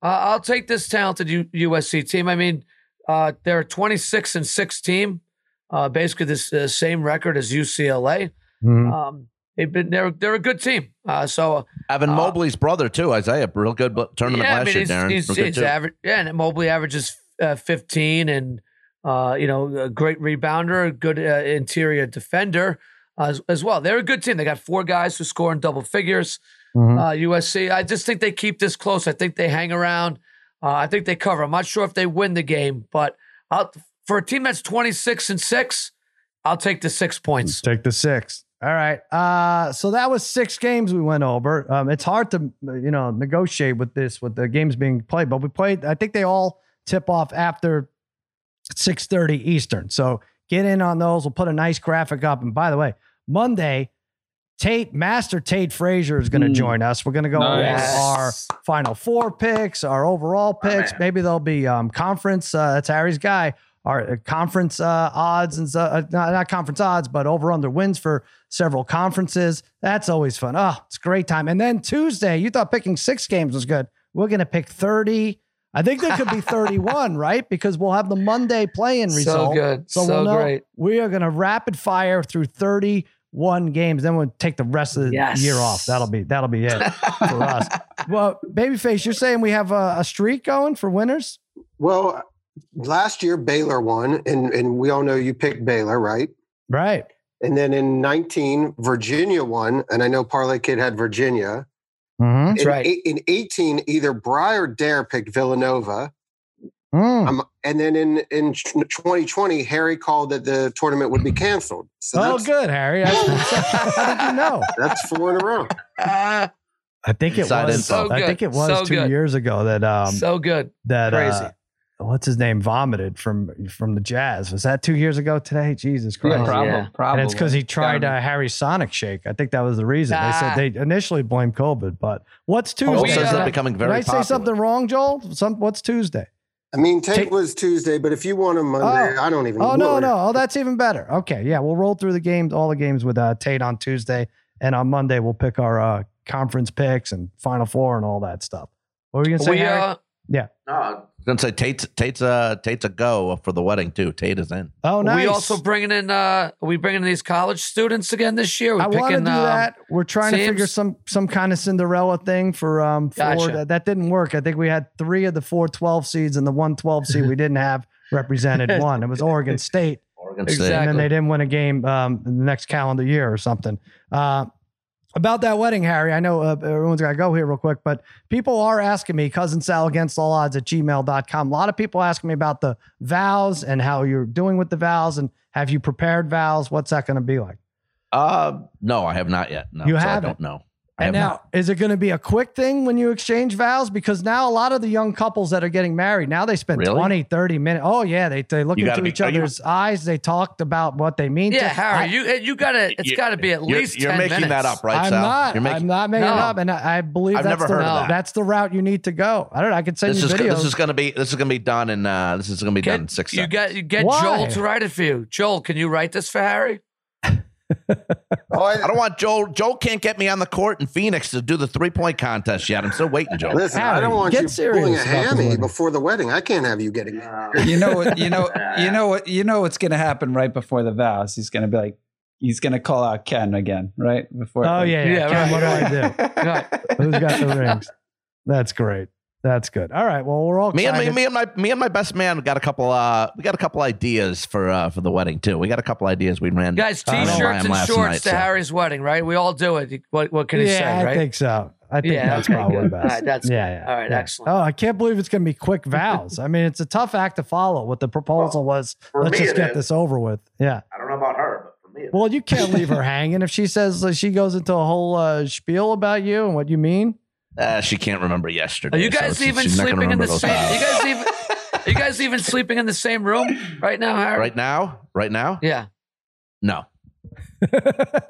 uh, I'll take this talented U- USC team. I mean, uh, they're a 26 and six team, uh, basically the uh, same record as UCLA. Mhm. Um, they've been they're they're a good team. Uh, so Evan Uh, Mobley's brother too, Isaiah, real good bu- tournament yeah, I last mean, year, he's, Darren. he's, he's too. average. Yeah, and Mobley averages uh, 15 and uh, you know, a great rebounder, a good uh, interior defender uh, as, as well. They're a good team. They got four guys who score in double figures. Mhm. uh, USC. I just think they keep this close. I think they hang around. Uh, I think they cover. I'm not sure if they win the game, but I'll, for a team that's 26 and six, I'll take the six points. Take the six. All right. Uh, so that was six games we went over. Um, it's hard to you know negotiate with this with the games being played, but we played. I think they all tip off after six thirty Eastern. So get in on those. We'll put a nice graphic up. And by the way, Monday, Tate Master Tate Frazier is going to Mm. join us. We're going to go Nice. over our Final Four picks, our overall picks. Maybe there'll be um, conference. Uh, that's Harry's guy. Our uh, conference uh, odds and uh, not, not conference odds, but over under wins for several conferences. That's always fun. Oh, it's a great time. And then Tuesday, you thought picking six games was good. We're going to pick 30. I think there could be 31, right? Because we'll have the Monday play-in So result. good. So, So we'll know great. we are going to rapid fire through 31 games. Then we'll take the rest of the Yes. year off. That'll be that'll be it for us. Well, babyface, you're saying we have a, a streak going for winners? Well, last year Baylor won, and and we all know you picked Baylor, right? Right. And then in 19, Virginia won, and I know Parlay Kid had Virginia. Mm-hmm. That's in, right. eight- in 18, either Bry or Dare picked Villanova. Mm. Um, and then in, in 2020, Harry called that the tournament would be canceled. So Oh, that's, good, Harry. That's- How did you know? that's four in a row. I think it Inside was. So I think it was So two good. years ago that um so good. that Crazy. uh, what's his name vomited from from the Jazz. Was that two years ago today? Jesus Christ! Yeah, Oh, probably. yeah. probably. and it's because he tried Gotta uh, Harry's Sonic Shake. I think that was the reason. They Ah. said they initially blamed COVID, but what's Tuesday? Joel we, says uh, they're becoming Did very I say something wrong, Joel? Some what's Tuesday? I mean, Tate Take- was Tuesday, but if you want him Monday, Oh. I don't even know. Oh no, look. no. Oh, that's even better. Okay, yeah, we'll roll through the games, all the games with uh, Tate on Tuesday, and on Monday we'll pick our uh, conference picks and Final Four and all that stuff. What were you gonna say? We Harry? uh, No, I was gonna say Tate's Tate's a Tate's a go for the wedding too. Tate is in. oh, nice. we also bringing in uh, are we bringing in these college students again this year? We I want to do um, that. We're trying to figure some some kind of Cinderella thing for um for Gotcha. that. That didn't work. I think we had three of the four 12 seeds and the one 12 seed we didn't have represented one. It was Oregon State. Oregon Exactly. State. and then they didn't win a game um, the next calendar year or something. Uh, About that wedding, Harry, I know uh, everyone's got to go here real quick, but people are asking me, cousin Sal against all odds at gmail.com. A lot of people asking me about the vows and how you're doing with the vows and have you prepared vows? What's that going to be like? Uh, no, I have not yet. No, You so I haven't? don't know. I And now, not. is it going to be a quick thing when you exchange vows? Because now a lot of the young couples that are getting married, now they spend Really? 20, 30 minutes. Oh, yeah. They, they look into gotta be- each are you- other's eyes. They talked about what they mean. Yeah, to. Harry, I, you you gotta. it's got to be at You're, least. you're 10 making that up, right, I'm Sal? not. You're making, I'm not making No. it up, and I, I believe I've that's never the heard of that. that's the route you need to go. I don't. know. I could send this you is videos. this is gonna be this is gonna be done in uh this is gonna be done in Get, six you seconds. get you get Why? Joel to write it for you. Joel, can you write this for Harry? Oh, I, I don't want Joel. Joel can't get me on the court in Phoenix to do the three point contest yet. I'm still waiting, Joel. listen, I don't want get you serious pulling a about the hammy before the wedding. I can't have you getting married. You know what? You know. You know what? You know what's going to happen right before the vows. He's going to be like, he's going to call out Ken again, right before. oh yeah, yeah. Yeah, Ken, right, what do I do? Right. Who's got the rings? That's great. That's good. All right. Well, we're all Me and me, me and my me and my best man got a couple uh we got a couple ideas for uh for the wedding too. We got a couple ideas we ran Guys, I don't know. t-shirts and shorts night, to so. Harry's wedding, right? We all do it. What what can he yeah, say, I right? think so. I think Yeah, that's okay, probably good. best. All right, that's yeah, yeah. All right, yeah. excellent. Oh, I can't believe it's going to be quick vows. I mean, it's a tough act to follow. What the proposal was, let's just get is. this over with. Yeah. I don't know about her, but for me Well, you can't leave her hanging if she says uh, she goes into a whole uh, spiel about you and what you mean. Uh, she can't remember yesterday. Are you guys it's- even she's not gonna sleeping in the same? vows. You guys even? Are you guys even sleeping in the same room right now, Harry? right now? Right now? Yeah. No.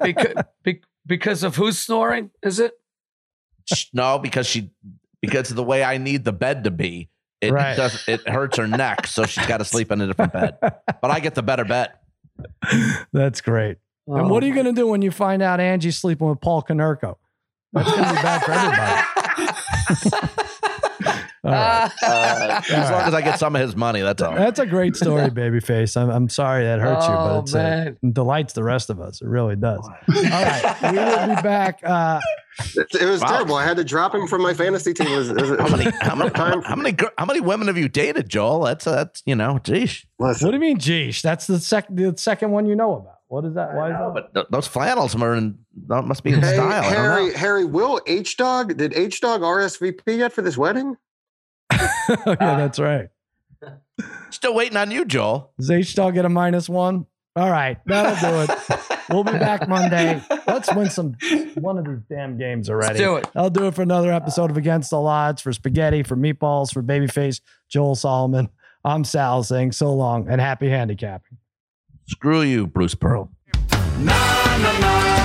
Because be, because of who's snoring? Is it? No, because she because of the way I need the bed to be. It Right. does it hurts her neck, so she's got to sleep in a different bed. But I get the better bed. That's great. and what are you going to do when you find out Angie's sleeping with Paul Konerko? That's going to be bad for everybody. All right. Uh, As long as I get some of his money, that's all. That's a great story, babyface. I'm, I'm sorry that hurts you, but Oh, it's, uh, it delights the rest of us. It really does. All right. We will be back. Uh, It, it was Wow. terrible. I had to drop him from my fantasy team. It was, it was, How many how many, time how many how many women have you dated, Joel? That's that's you know, geez. what do you mean, geesh? That's the, sec- the second one you know about. What is that? Why is that? But th- those flannels are in that must be in Hey, style. I. Harry, Harry, will H Dog, did H Dog RSVP yet for this wedding? yeah, that's right. Still waiting on you, Joel. Does H Dog get a minus one? All right, that'll do it. We'll be back Monday. Let's win some one of these damn games already. do it. I'll do it for another episode of Against the Odds for spaghetti, for meatballs, for babyface, Joel Solomon. I'm Sal saying so long and happy handicapping. Screw you, Bruce Pearl. Na, na, na,